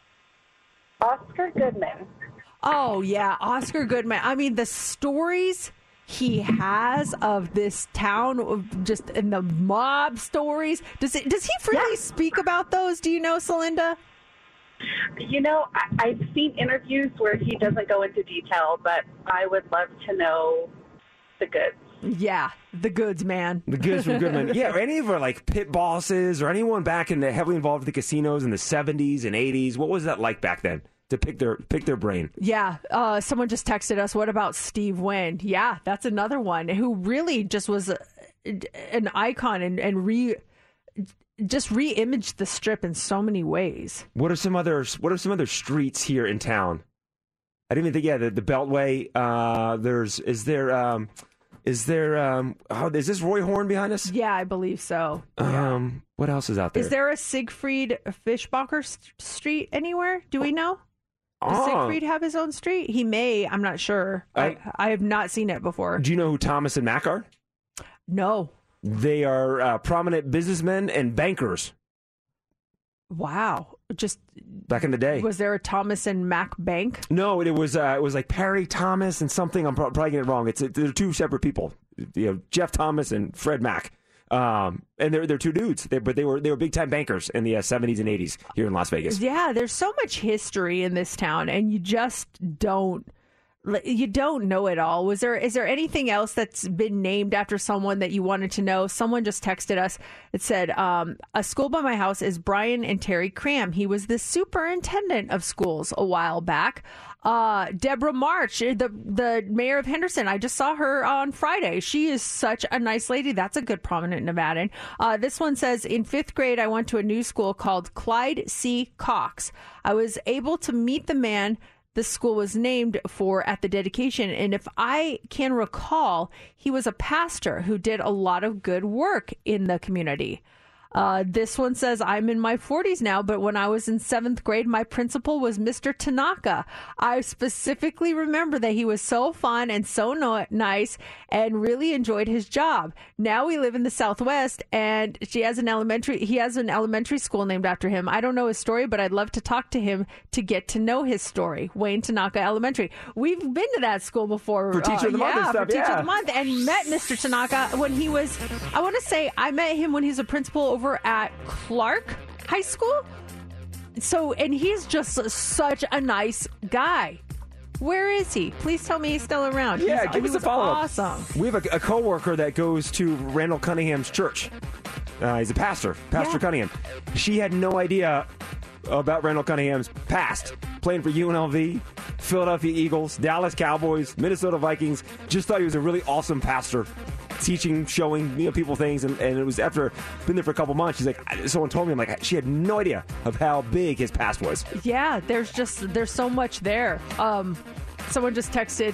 Oscar Goodman. Oh yeah, Oscar Goodman. I mean, the stories he has of this town, just in the mob stories. Does it? Does he freely speak about those? Do you know, Celinda? You know, I, I've seen interviews where he doesn't go into detail, but I would love to know the goods. Yeah, the goods, man. The goods from Goodman. Yeah, or any of our like pit bosses or anyone back in the heavily involved with the casinos in the seventies and eighties. What was that like back then? To pick their pick their brain. Yeah, uh, someone just texted us. What about Steve Wynn? Yeah, that's another one who really just was a, an icon and, and re just re-imaged the strip in so many ways. What are some other what are some other streets here in town? I didn't even think. Yeah, the, the Beltway. Uh, there's is there um, Is there? Um, oh, is this Roy Horn behind us? Yeah, I believe so. Um, what else is out there? Is there a Siegfried Fischbacher s- street anywhere? Do we know? Does Oh. Siegfried have his own street? He may. I'm not sure. I, I- I have not seen it before. Do you know who Thomas and Mack are? No. They are uh, prominent businessmen and bankers Wow. Just back in the day. was there a Thomas and Mack Bank? No, it was uh, it was like Perry Thomas and something. I'm probably getting it wrong. It's they're two separate people. You know, Jeff Thomas and Fred Mack. Um, and they're they're two dudes. They, but they were they were big time bankers in the uh, 70s and 80s here in Las Vegas. Yeah, there's so much history in this town, and you just don't. You don't know it all. Was there is there anything else that's been named after someone that you wanted to know? Someone just texted us. It said, um, "A school by my house is Brian and Teri Cram. He was the superintendent of schools a while back." Uh, Deborah March, the the mayor of Henderson. I just saw her on Friday. She is such a nice lady. That's a good prominent Nevadan. Uh, this one says, in fifth grade, I went to a new school called Clyde C. Cox. I was able to meet the man the school was named for at the dedication. And if I can recall, he was a pastor who did a lot of good work in the community. Uh, this one says, I'm in my 40s now, but when I was in seventh grade, my principal was Mr. Tanaka. I specifically remember that he was so fun and so no- nice and really enjoyed his job. Now we live in the Southwest and she has an elementary, he has an elementary school named after him. I don't know his story, but I'd love to talk to him to get to know his story. Wayne Tanaka Elementary. We've been to that school before. For Teacher of the Uh, Month and yeah, stuff, for Teacher of the Month and met Mr. Tanaka when he was, I want to say, I met him when he was a principal over at Clark High School. So, and he's just such a nice guy. Where is he? Please tell me he's still around. Yeah, He's- give us a follow up. Awesome. We have a, a coworker that goes to Randall Cunningham's church. Uh, he's a pastor, Pastor Yeah. Cunningham. She had no idea about Randall Cunningham's past, playing for UNLV, Philadelphia Eagles, Dallas Cowboys, Minnesota Vikings. Just thought he was a really awesome pastor, teaching, showing you know, people things. And, and it was after been there for a couple months. She's like, someone told me, I'm like, she had no idea of how big his past was. Yeah, there's just there's so much there. Um, someone just texted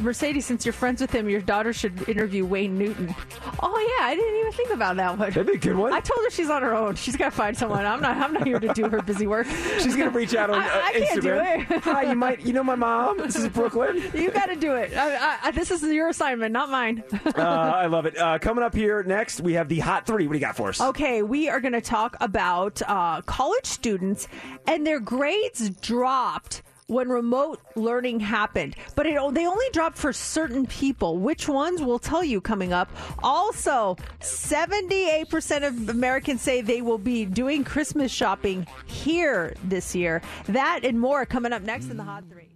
Mercedes. Since you're friends with him, your daughter should interview Wayne Newton. Oh yeah, I didn't even think about that one. That'd be a good one. I told her she's on her own. She's got to find someone. I'm not. I'm not here to do her busy work. She's gonna reach out on I, uh, I can't do Instagram. it. Hi, you might, you know my mom. This is Brooklyn. You got to do it. I, I, this is your assignment, not mine. uh, I love it. Uh, coming up here next, we have the hot three. What do you got for us? Okay, we are going to talk about uh, college students and their grades dropped when remote learning happened. But it, they only dropped for certain people. Which ones? We'll tell you coming up. Also, 78% of Americans say they will be doing Christmas shopping here this year. That and more coming up next in the Hot Three.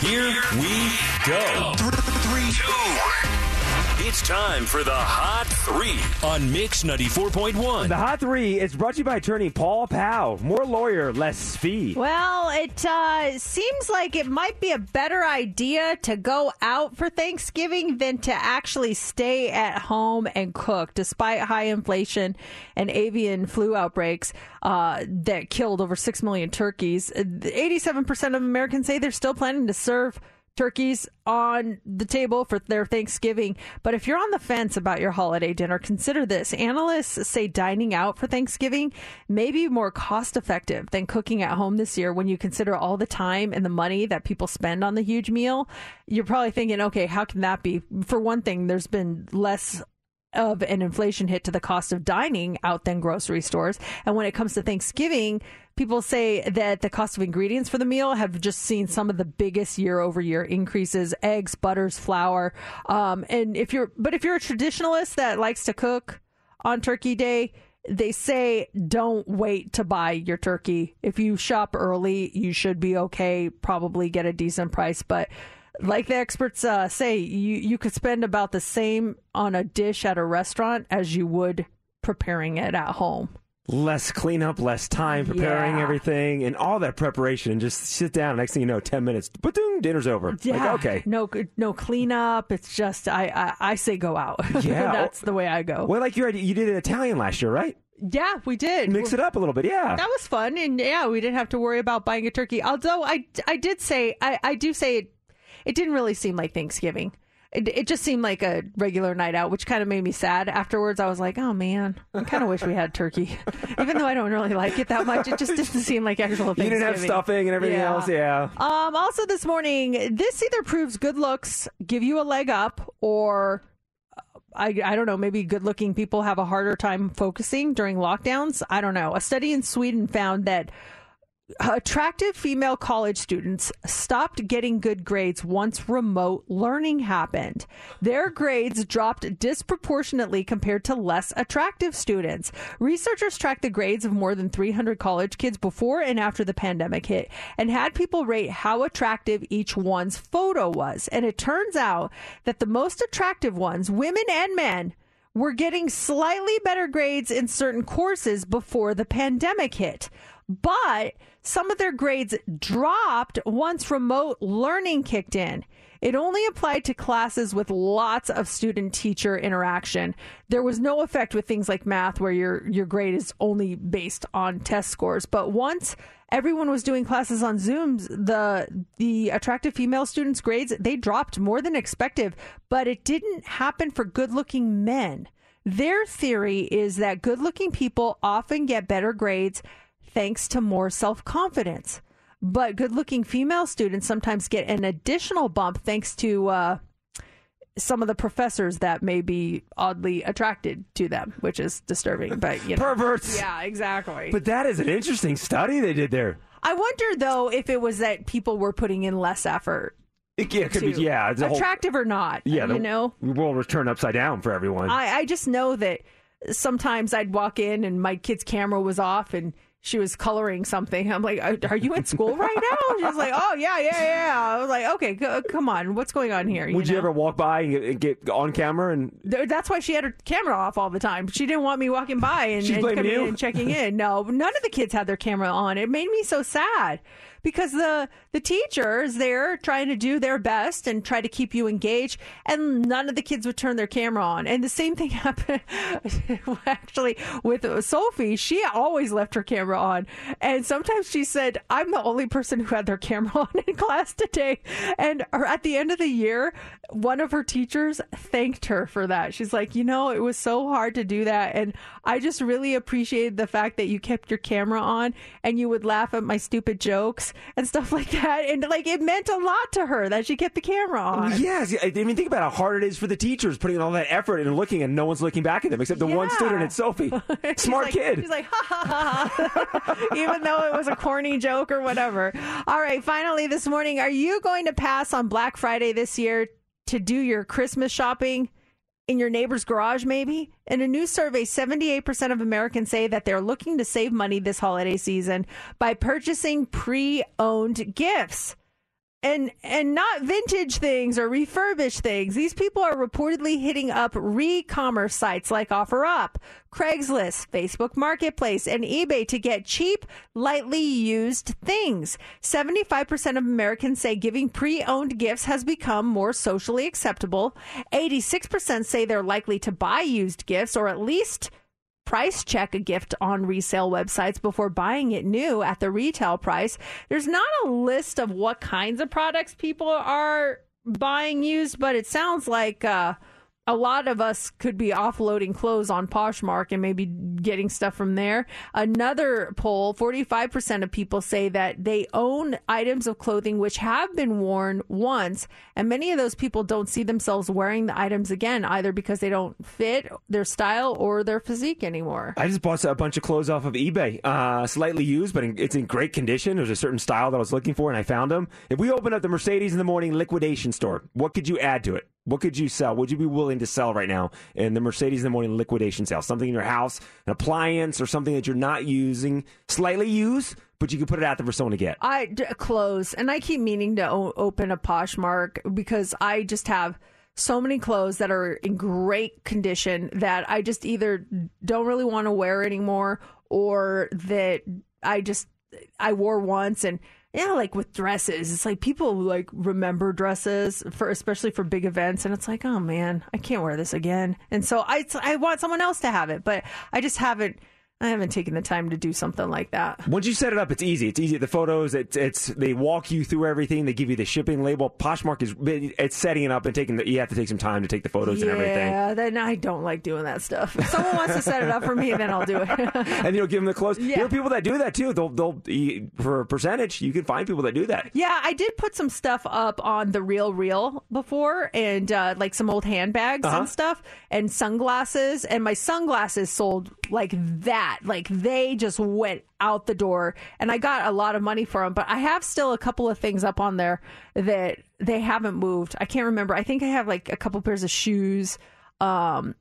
Here we go. Three, two. It's time for the Hot Three on Mix 94.1. The hot three is brought to you by attorney Paul Powell. More lawyer, less fee. Well, it uh, seems like it might be a better idea to go out for Thanksgiving than to actually stay at home and cook, despite high inflation and avian flu outbreaks uh, that killed over 6 million turkeys. 87% of Americans say they're still planning to serve turkeys on the table for their Thanksgiving. But if you're on the fence about your holiday dinner, consider this. Analysts say dining out for Thanksgiving may be more cost effective than cooking at home this year when you consider all the time and the money that people spend on the huge meal. You're probably thinking, okay, how can that be? For one thing, there's been less of an inflation hit to the cost of dining out than grocery stores. And when it comes to Thanksgiving, people say that the cost of ingredients for the meal have just seen some of the biggest year over year increases eggs, butters, flour. Um, and if you're, but if you're a traditionalist that likes to cook on Turkey Day, they say don't wait to buy your turkey. If you shop early, you should be okay, probably get a decent price. But like the experts uh, say, you, you could spend about the same on a dish at a restaurant as you would preparing it at home. Less cleanup, less time preparing Yeah. everything, and all that preparation. And just sit down. Next thing you know, ten minutes, but dinner's over. Yeah, Like, okay. no, no cleanup. It's just I, I, I say go out. Yeah. that's the way I go. Well, like you you did it Italian last year, right? Yeah, we did. Mix it up a little bit, yeah. That was fun, and yeah, we didn't have to worry about buying a turkey. Although I, I did say I, I do say it, it didn't really seem like Thanksgiving. It, it just seemed like a regular night out, which kind of made me sad. Afterwards, I was like, oh man, I kind of wish we had turkey. Even though I don't really like it that much, it just didn't seem like actual You didn't have stuffing and everything else, yeah. Um, also, this morning, this either proves good looks give you a leg up, or uh, I, I don't know, maybe good looking people have a harder time focusing during lockdowns. I don't know. A study in Sweden found that attractive female college students stopped getting good grades once remote learning happened. Their grades dropped disproportionately compared to less attractive students. Researchers tracked the grades of more than 300 college kids before and after the pandemic hit and had people rate how attractive each one's photo was. And it turns out that the most attractive ones, women and men, were getting slightly better grades in certain courses before the pandemic hit. But some of their grades dropped once remote learning kicked in. It only applied to classes with lots of student teacher interaction. There was no effect with things like math where your your grade is only based on test scores. But once everyone was doing classes on Zooms, the the attractive female students grades they dropped more than expected, but it didn't happen for good-looking men. Their theory is that good-looking people often get better grades thanks to more self confidence. But good looking female students sometimes get an additional bump thanks to uh, some of the professors that may be oddly attracted to them, which is disturbing. But, you know. Perverts. Yeah, exactly. But that is an interesting study they did there. I wonder, though, if it was that people were putting in less effort. It, yeah, it could be, yeah. it's a whole- Attractive or not. yeah, the You know? world was turned upside down for everyone. I, I just know that sometimes I'd walk in and my kid's camera was off and she was coloring something. I'm like, "Are are you in school right now? She was like, Oh yeah, yeah, yeah. I was like, Okay, come on, what's going on here? Would you ever walk by and get, get on camera and That's why she had her camera off all the time. She didn't want me walking by and, and coming you? in and checking in. No, none of the kids had their camera on. It made me so sad because the the teacher is there trying to do their best and try to keep you engaged, and none of the kids would turn their camera on. And the same thing happened actually with Sophie. She always left her camera on, and sometimes she said, "I'm the only person who had their camera on in class today." And at the end of the year, one of her teachers thanked her for that. She's like, "You know, it was so hard to do that, and I just really appreciated the fact that you kept your camera on and you would laugh at my stupid jokes and stuff like that." And like, it meant a lot to her that she kept the camera on. Yes, I mean, think about how hard it is for the teachers putting all that effort and looking, and no one's looking back at them except the one student. It's Sophie, smart like- kid. She's like, ha ha ha, even though it was a corny joke or whatever. All right, finally this morning, are you going to pass on Black Friday this year to do your Christmas shopping? In your neighbor's garage, maybe? In a new survey, 78% of Americans say that they're looking to save money this holiday season by purchasing pre owned gifts and and not vintage things or refurbished things. These people are reportedly hitting up re-commerce sites like OfferUp, Craigslist, Facebook Marketplace, and eBay to get cheap, lightly used things. 75% of Americans say giving pre-owned gifts has become more socially acceptable. 86% say they're likely to buy used gifts or at least price check a gift on resale websites before buying it new at the retail price. There's not a list of what kinds of products people are buying used, but it sounds like uh, a lot of us could be offloading clothes on Poshmark and maybe getting stuff from there. Another poll 45% of people say that they own items of clothing which have been worn once, and many of those people don't see themselves wearing the items again, either because they don't fit their style or their physique anymore. I just bought a bunch of clothes off of eBay, uh, slightly used, but it's in great condition. There's a certain style that I was looking for, and I found them. If we open up the Mercedes in the morning liquidation store, what could you add to it? What could you sell? Would you be willing to sell right now in the Mercedes in the morning liquidation sale? Something in your house, an appliance, or something that you're not using, slightly used, but you could put it out there for someone to get. I d- clothes, and I keep meaning to o- open a Poshmark because I just have so many clothes that are in great condition that I just either don't really want to wear anymore or that I just I wore once and yeah, like with dresses, it's like people like remember dresses for especially for big events, and it's like, oh man, I can't wear this again, and so I I want someone else to have it, but I just haven't I haven't taken the time to do something like that. Once you set it up, it's easy. It's easy. The photos, it's, it's they walk you through everything. They give you the shipping label. Poshmark is it's setting it up and taking the. You have to take some time to take the photos and everything. Yeah, then I don't like doing that stuff. If someone wants to set it up for me, then I'll do it. and you'll give them the clothes. Yeah. There are people that do that too. They'll they'll for a percentage. You can find people that do that. Yeah, I did put some stuff up on the Real Real before, and uh, like some old handbags Uh-huh. and stuff, and sunglasses. And my sunglasses sold like that. Like they just went out the door, and I got a lot of money for them. But I have still a couple of things up on there that they haven't moved. I can't remember. I think I have like a couple pairs of shoes. Um,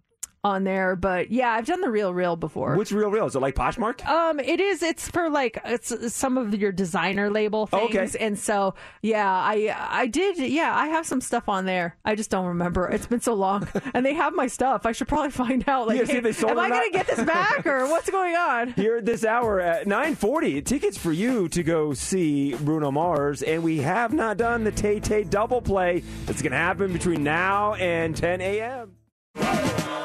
on there, but yeah, I've done the real real before. What's real real? Is it like Poshmark? Um, it is. It's for like it's some of your designer label Oh, things, okay. and so yeah, I I did. Yeah, I have some stuff on there. I just don't remember. It's been so long, and they have my stuff. I should probably find out. Like, Yeah, see if they sold am I going to get this back or what's going on? Here at this hour at 9:40, tickets for you to go see Bruno Mars, and we have not done the Tay Tay double play. that's going to happen between now and 10 a.m.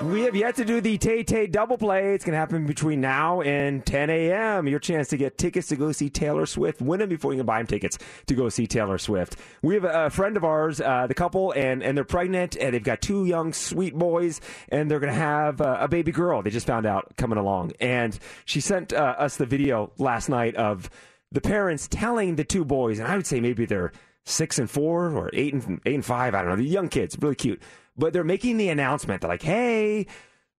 We have yet to do the Tay Tay double play. It's going to happen between now and 10 a.m. Your chance to get tickets to go see Taylor Swift. Win them before you can buy them tickets to go see Taylor Swift. We have a, friend of ours, uh, the couple, and, and they're pregnant, and they've got two young, sweet boys, and they're going to have uh, a baby girl. They just found out coming along. And she sent uh, us the video last night of the parents telling the two boys, and I would say maybe they're six and four or eight and eight and five. I don't know. They're young kids, really cute. But they're making the announcement. They're like, "Hey,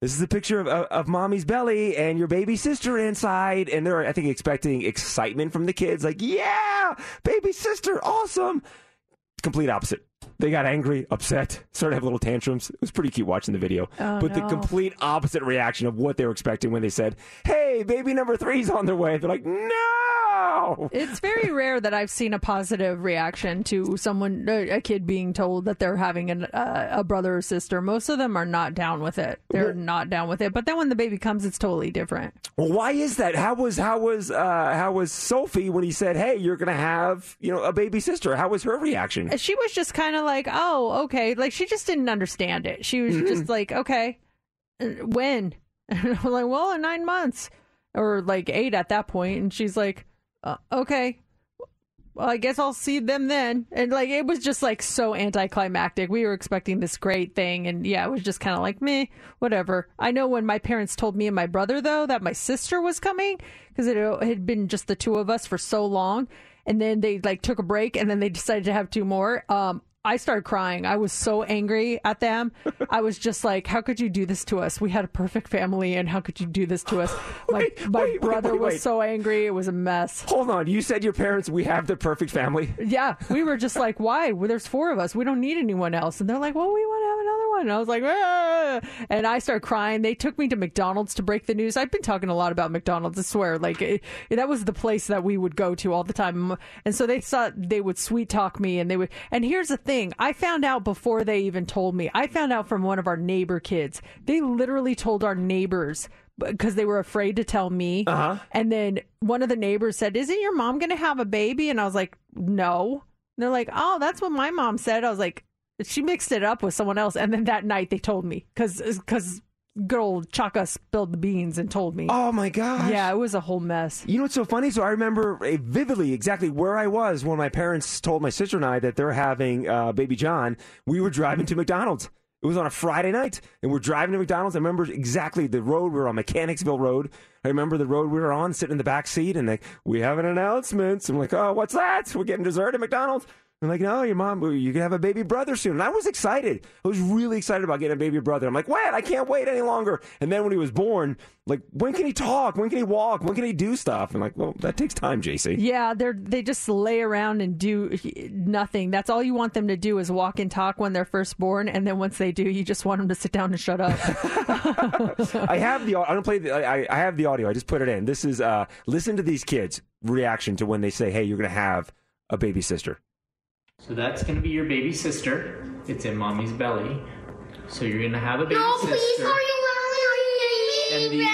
this is a picture of, of, of mommy's belly and your baby sister inside." And they're, I think, expecting excitement from the kids. Like, "Yeah, baby sister, awesome!" Complete opposite. They got angry, upset, started to have little tantrums. It was pretty cute watching the video. Oh, but the complete opposite reaction of what they were expecting when they said, "Hey, baby number three's on their way." They're like, "No." It's very rare that I've seen a positive reaction to someone, a kid being told that they're having an, uh, a brother or sister. Most of them are not down with it. They're not down with it. But then when the baby comes, it's totally different. Well, why is that? How was how was uh, how was Sophie when he said, "Hey, you're going to have you know a baby sister"? How was her reaction? She was just kind of like, oh, okay. Like she just didn't understand it. She was Mm-hmm. just like, okay, uh, when? And I'm like, well, in nine months or like eight at that point. And she's like, uh, okay. Well, I guess I'll see them then. And like, it was just like so anticlimactic. We were expecting this great thing. And yeah, it was just kind of like, meh, whatever. I know when my parents told me and my brother, though, that my sister was coming because it had been just the two of us for so long. And then they like took a break and then they decided to have two more. Um, I started crying. I was so angry at them. I was just like, "How could you do this to us? We had a perfect family, and how could you do this to us?" My my wait, brother wait, was wait. so angry. It was a mess. Hold on, you said your parents we have the perfect family. Yeah, we were just like, "Why? Well, there's four of us. We don't need anyone else." And they're like, "Well, we want to have another one." And I was like, "Ah!" and I started crying. They took me to McDonald's to break the news. I've been talking a lot about McDonald's. I swear, like it, that was the place that we would go to all the time. And so they thought they would sweet talk me, and they would. And here's the thing: I found out before they even told me. I found out from one of our neighbor kids. They literally told our neighbors because they were afraid to tell me. Uh-huh. And then one of the neighbors said, "Isn't your mom going to have a baby?" And I was like, "No." And they're like, "Oh, that's what my mom said." I was like, "She mixed it up with someone else." And then that night they told me because because good old Chaka spilled the beans and told me. Oh my gosh. Yeah, it was a whole mess. You know what's so funny? So I remember uh, vividly exactly where I was when my parents told my sister and I that they're having uh, baby John. We were driving to McDonald's. It was on a Friday night, and we're driving to McDonald's. I remember exactly the road. We were on Mechanicsville Road. I remember the road we were on, sitting in the back seat, and like, we have an announcement. I'm like, oh, what's that? We're getting dessert at McDonald's. I'm like, no, your mom, you can have a baby brother soon. And I was excited. I was really excited about getting a baby brother. I'm like, wait, I can't wait any longer. And then when he was born, like, when can he talk? When can he walk? When can he do stuff? I'm like, well, that takes time, JC. Yeah, they're they just lay around and do nothing. That's all you want them to do is walk and talk when they're first born, and then once they do, you just want them to sit down and shut up. I have the. I don't play. The, I, I have the audio. I just put it in. This is. uh Listen to these kids' reaction to when they say, "Hey, you're going to have a baby sister." So that's gonna be your baby sister. It's in mommy's belly. So you're gonna have a baby No, sister. No, please, are you And the-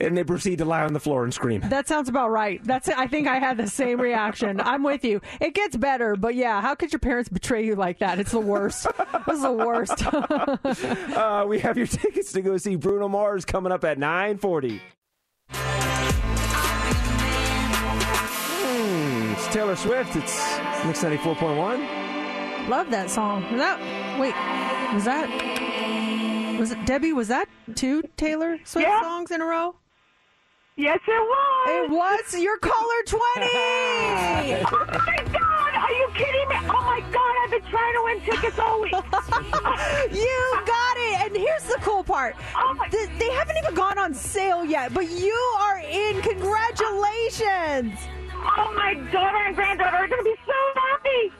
and they proceed to lie on the floor and scream. That sounds about right. That's. I think I had the same reaction. I'm with you. It gets better, but yeah, how could your parents betray you like that? It's the worst. This is the worst. uh, we have your tickets to go see Bruno Mars coming up at 9:40. Taylor Swift. It's Mix 94.1. Love that song. Was that? Wait, was that? Was it Debbie? Was that two Taylor Swift Yeah. songs in a row? Yes, it was. It was your caller twenty. oh my God! Are you kidding me? Oh my God! I've been trying to win tickets all week. you got it. And here's the cool part. Oh, Th- they haven't even gone on sale yet, but you are in. Congratulations. Oh, my daughter and granddaughter are going to be so happy.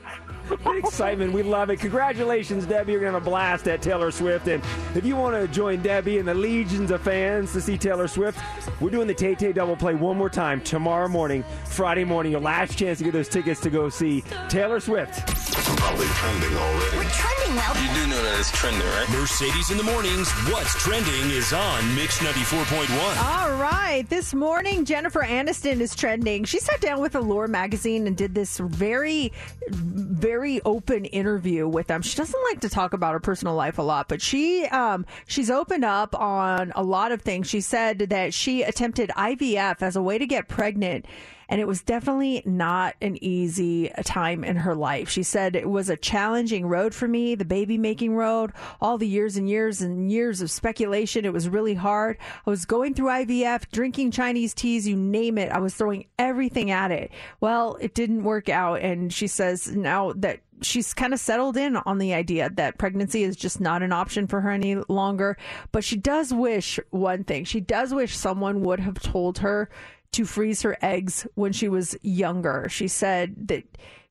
Excitement. We love it. Congratulations, Debbie. You're going to have a blast at Taylor Swift. And if you want to join Debbie and the legions of fans to see Taylor Swift, we're doing the Tay Tay Double Play one more time tomorrow morning, Friday morning. Your last chance to get those tickets to go see Taylor Swift. Probably trending already. We're trending now. You do know that it's trending, right? Mercedes in the mornings. What's trending is on Mix 94.1. All right. This morning, Jennifer Aniston is trending. She sat down with Allure magazine and did this very, very open interview with them. She doesn't like to talk about her personal life a lot, but she um, she's opened up on a lot of things. She said that she attempted IVF as a way to get pregnant. And it was definitely not an easy time in her life. She said it was a challenging road for me, the baby making road, all the years and years and years of speculation. It was really hard. I was going through IVF, drinking Chinese teas, you name it. I was throwing everything at it. Well, it didn't work out. And she says now that she's kind of settled in on the idea that pregnancy is just not an option for her any longer. But she does wish one thing. She does wish someone would have told her to freeze her eggs when she was younger. She said that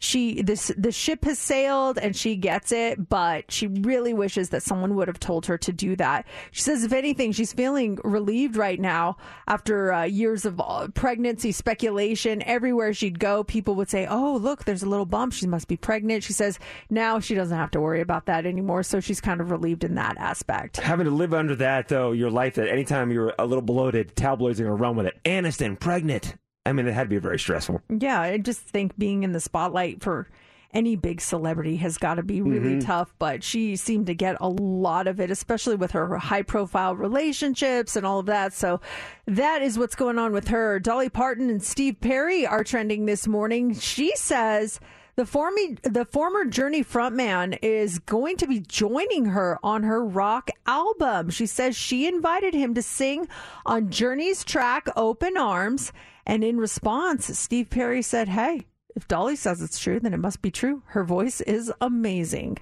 she this the ship has sailed and she gets it, but she really wishes that someone would have told her to do that. She says if anything, she's feeling relieved right now after uh, years of uh, pregnancy speculation. Everywhere she'd go, people would say, "Oh, look, there's a little bump. She must be pregnant." She says now she doesn't have to worry about that anymore, so she's kind of relieved in that aspect. Having to live under that, though, your life that anytime you're a little bloated, tabloids are to run with it. Aniston, pregnant. I mean, it had to be very stressful. Yeah, I just think being in the spotlight for any big celebrity has got to be really Mhm. tough, but she seemed to get a lot of it, especially with her high profile relationships and all of that. So that is what's going on with her. Dolly Parton and Steve Perry are trending this morning. She says the former, the former Journey frontman is going to be joining her on her rock album. She says she invited him to sing on Journey's track Open Arms. And in response, Steve Perry said, Hey, if Dolly says it's true, then it must be true. Her voice is amazing.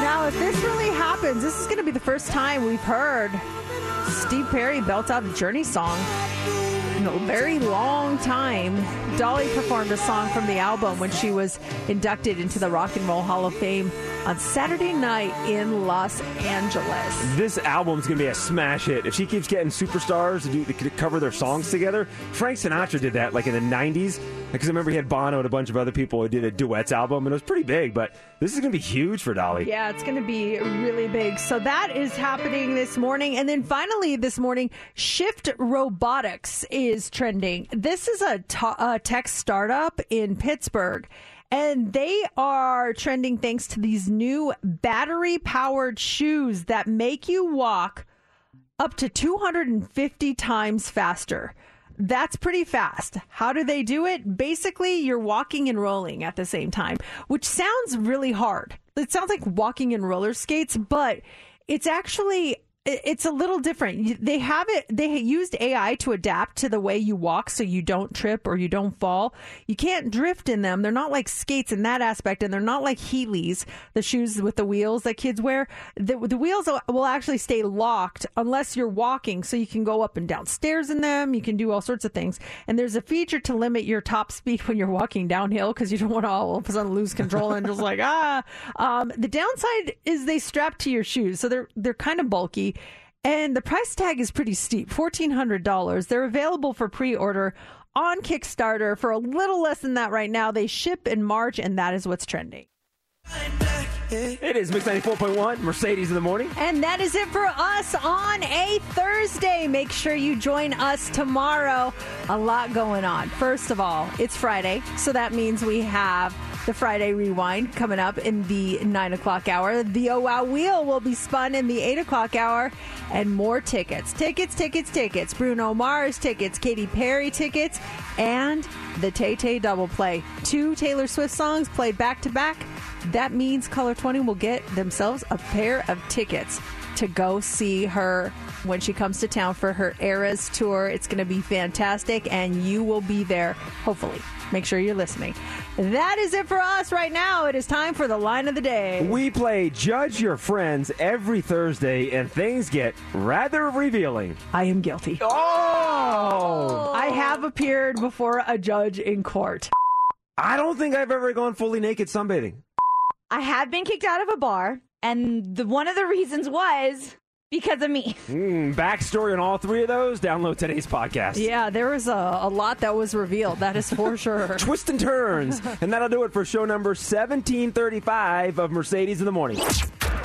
Now, if this really happens, this is going to be the first time we've heard Steve Perry belt out a Journey song very long time. Dolly performed a song from the album when she was inducted into the Rock and Roll Hall of Fame on Saturday night in Los Angeles. This album's going to be a smash hit. If she keeps getting superstars to, do, to cover their songs together, Frank Sinatra did that like in the 90s. Because I remember he had Bono and a bunch of other people who did a duets album, and it was pretty big, but this is going to be huge for Dolly. Yeah, it's going to be really big. So that is happening this morning. And then finally this morning, Shift Robotics is trending. This is a a tech startup in Pittsburgh. And they are trending thanks to these new battery powered shoes that make you walk up to 250 times faster. That's pretty fast. How do they do it? Basically, you're walking and rolling at the same time, which sounds really hard. It sounds like walking in roller skates, but it's actually it's a little different. They have it they used AI to adapt to the way you walk so you don't trip or you don't fall. You can't drift in them. They're not like skates in that aspect and they're not like Heelys, the shoes with the wheels that kids wear. The, the wheels will- actually stay locked unless you're walking so you can go up and down stairs in them. You can do all sorts of things. And there's a feature to limit your top speed when you're walking downhill because you don't want to all of a sudden lose control and just like ah. Um, the downside is they strap to your shoes, so they're they're kind of bulky. And the price tag is pretty steep $1,400. They're available for pre order on Kickstarter for a little less than that right now. They ship in March, and that is what's trending. It is Mix 94.1, Mercedes in the morning. And that is it for us on a Thursday. Make sure you join us tomorrow. A lot going on. First of all, it's Friday, so that means we have the Friday Rewind coming up in the 9 o'clock hour. The Oh Wow Wheel will be spun in the 8 o'clock hour, and more tickets. Tickets, tickets, tickets. Bruno Mars tickets, Katy Perry tickets, and the Tay Tay double play. Two Taylor Swift songs played back to back. That means Color 20 will get themselves a pair of tickets to go see her when she comes to town for her Eras tour. It's going to be fantastic, and you will be there, hopefully. Make sure you're listening. That is it for us right now. It is time for the line of the day. We play Judge Your Friends every Thursday, and things get rather revealing. I am guilty. Oh! I have appeared before a judge in court. I don't think I've ever gone fully naked sunbathing. I have been kicked out of a bar, and the, one of the reasons was because of me. Mm, backstory on all three of those? Download today's podcast. Yeah, there was a, a lot that was revealed. That is for sure. Twists and turns. and that'll do it for show number 1735 of Mercedes in the Morning.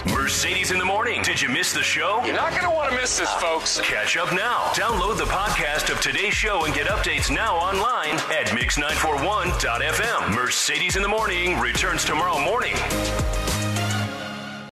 Mercedes in the morning. Did you miss the show? You're not going to want to miss this, folks. Catch up now. Download the podcast of today's show and get updates now online at mix941.fm. Mercedes in the morning returns tomorrow morning.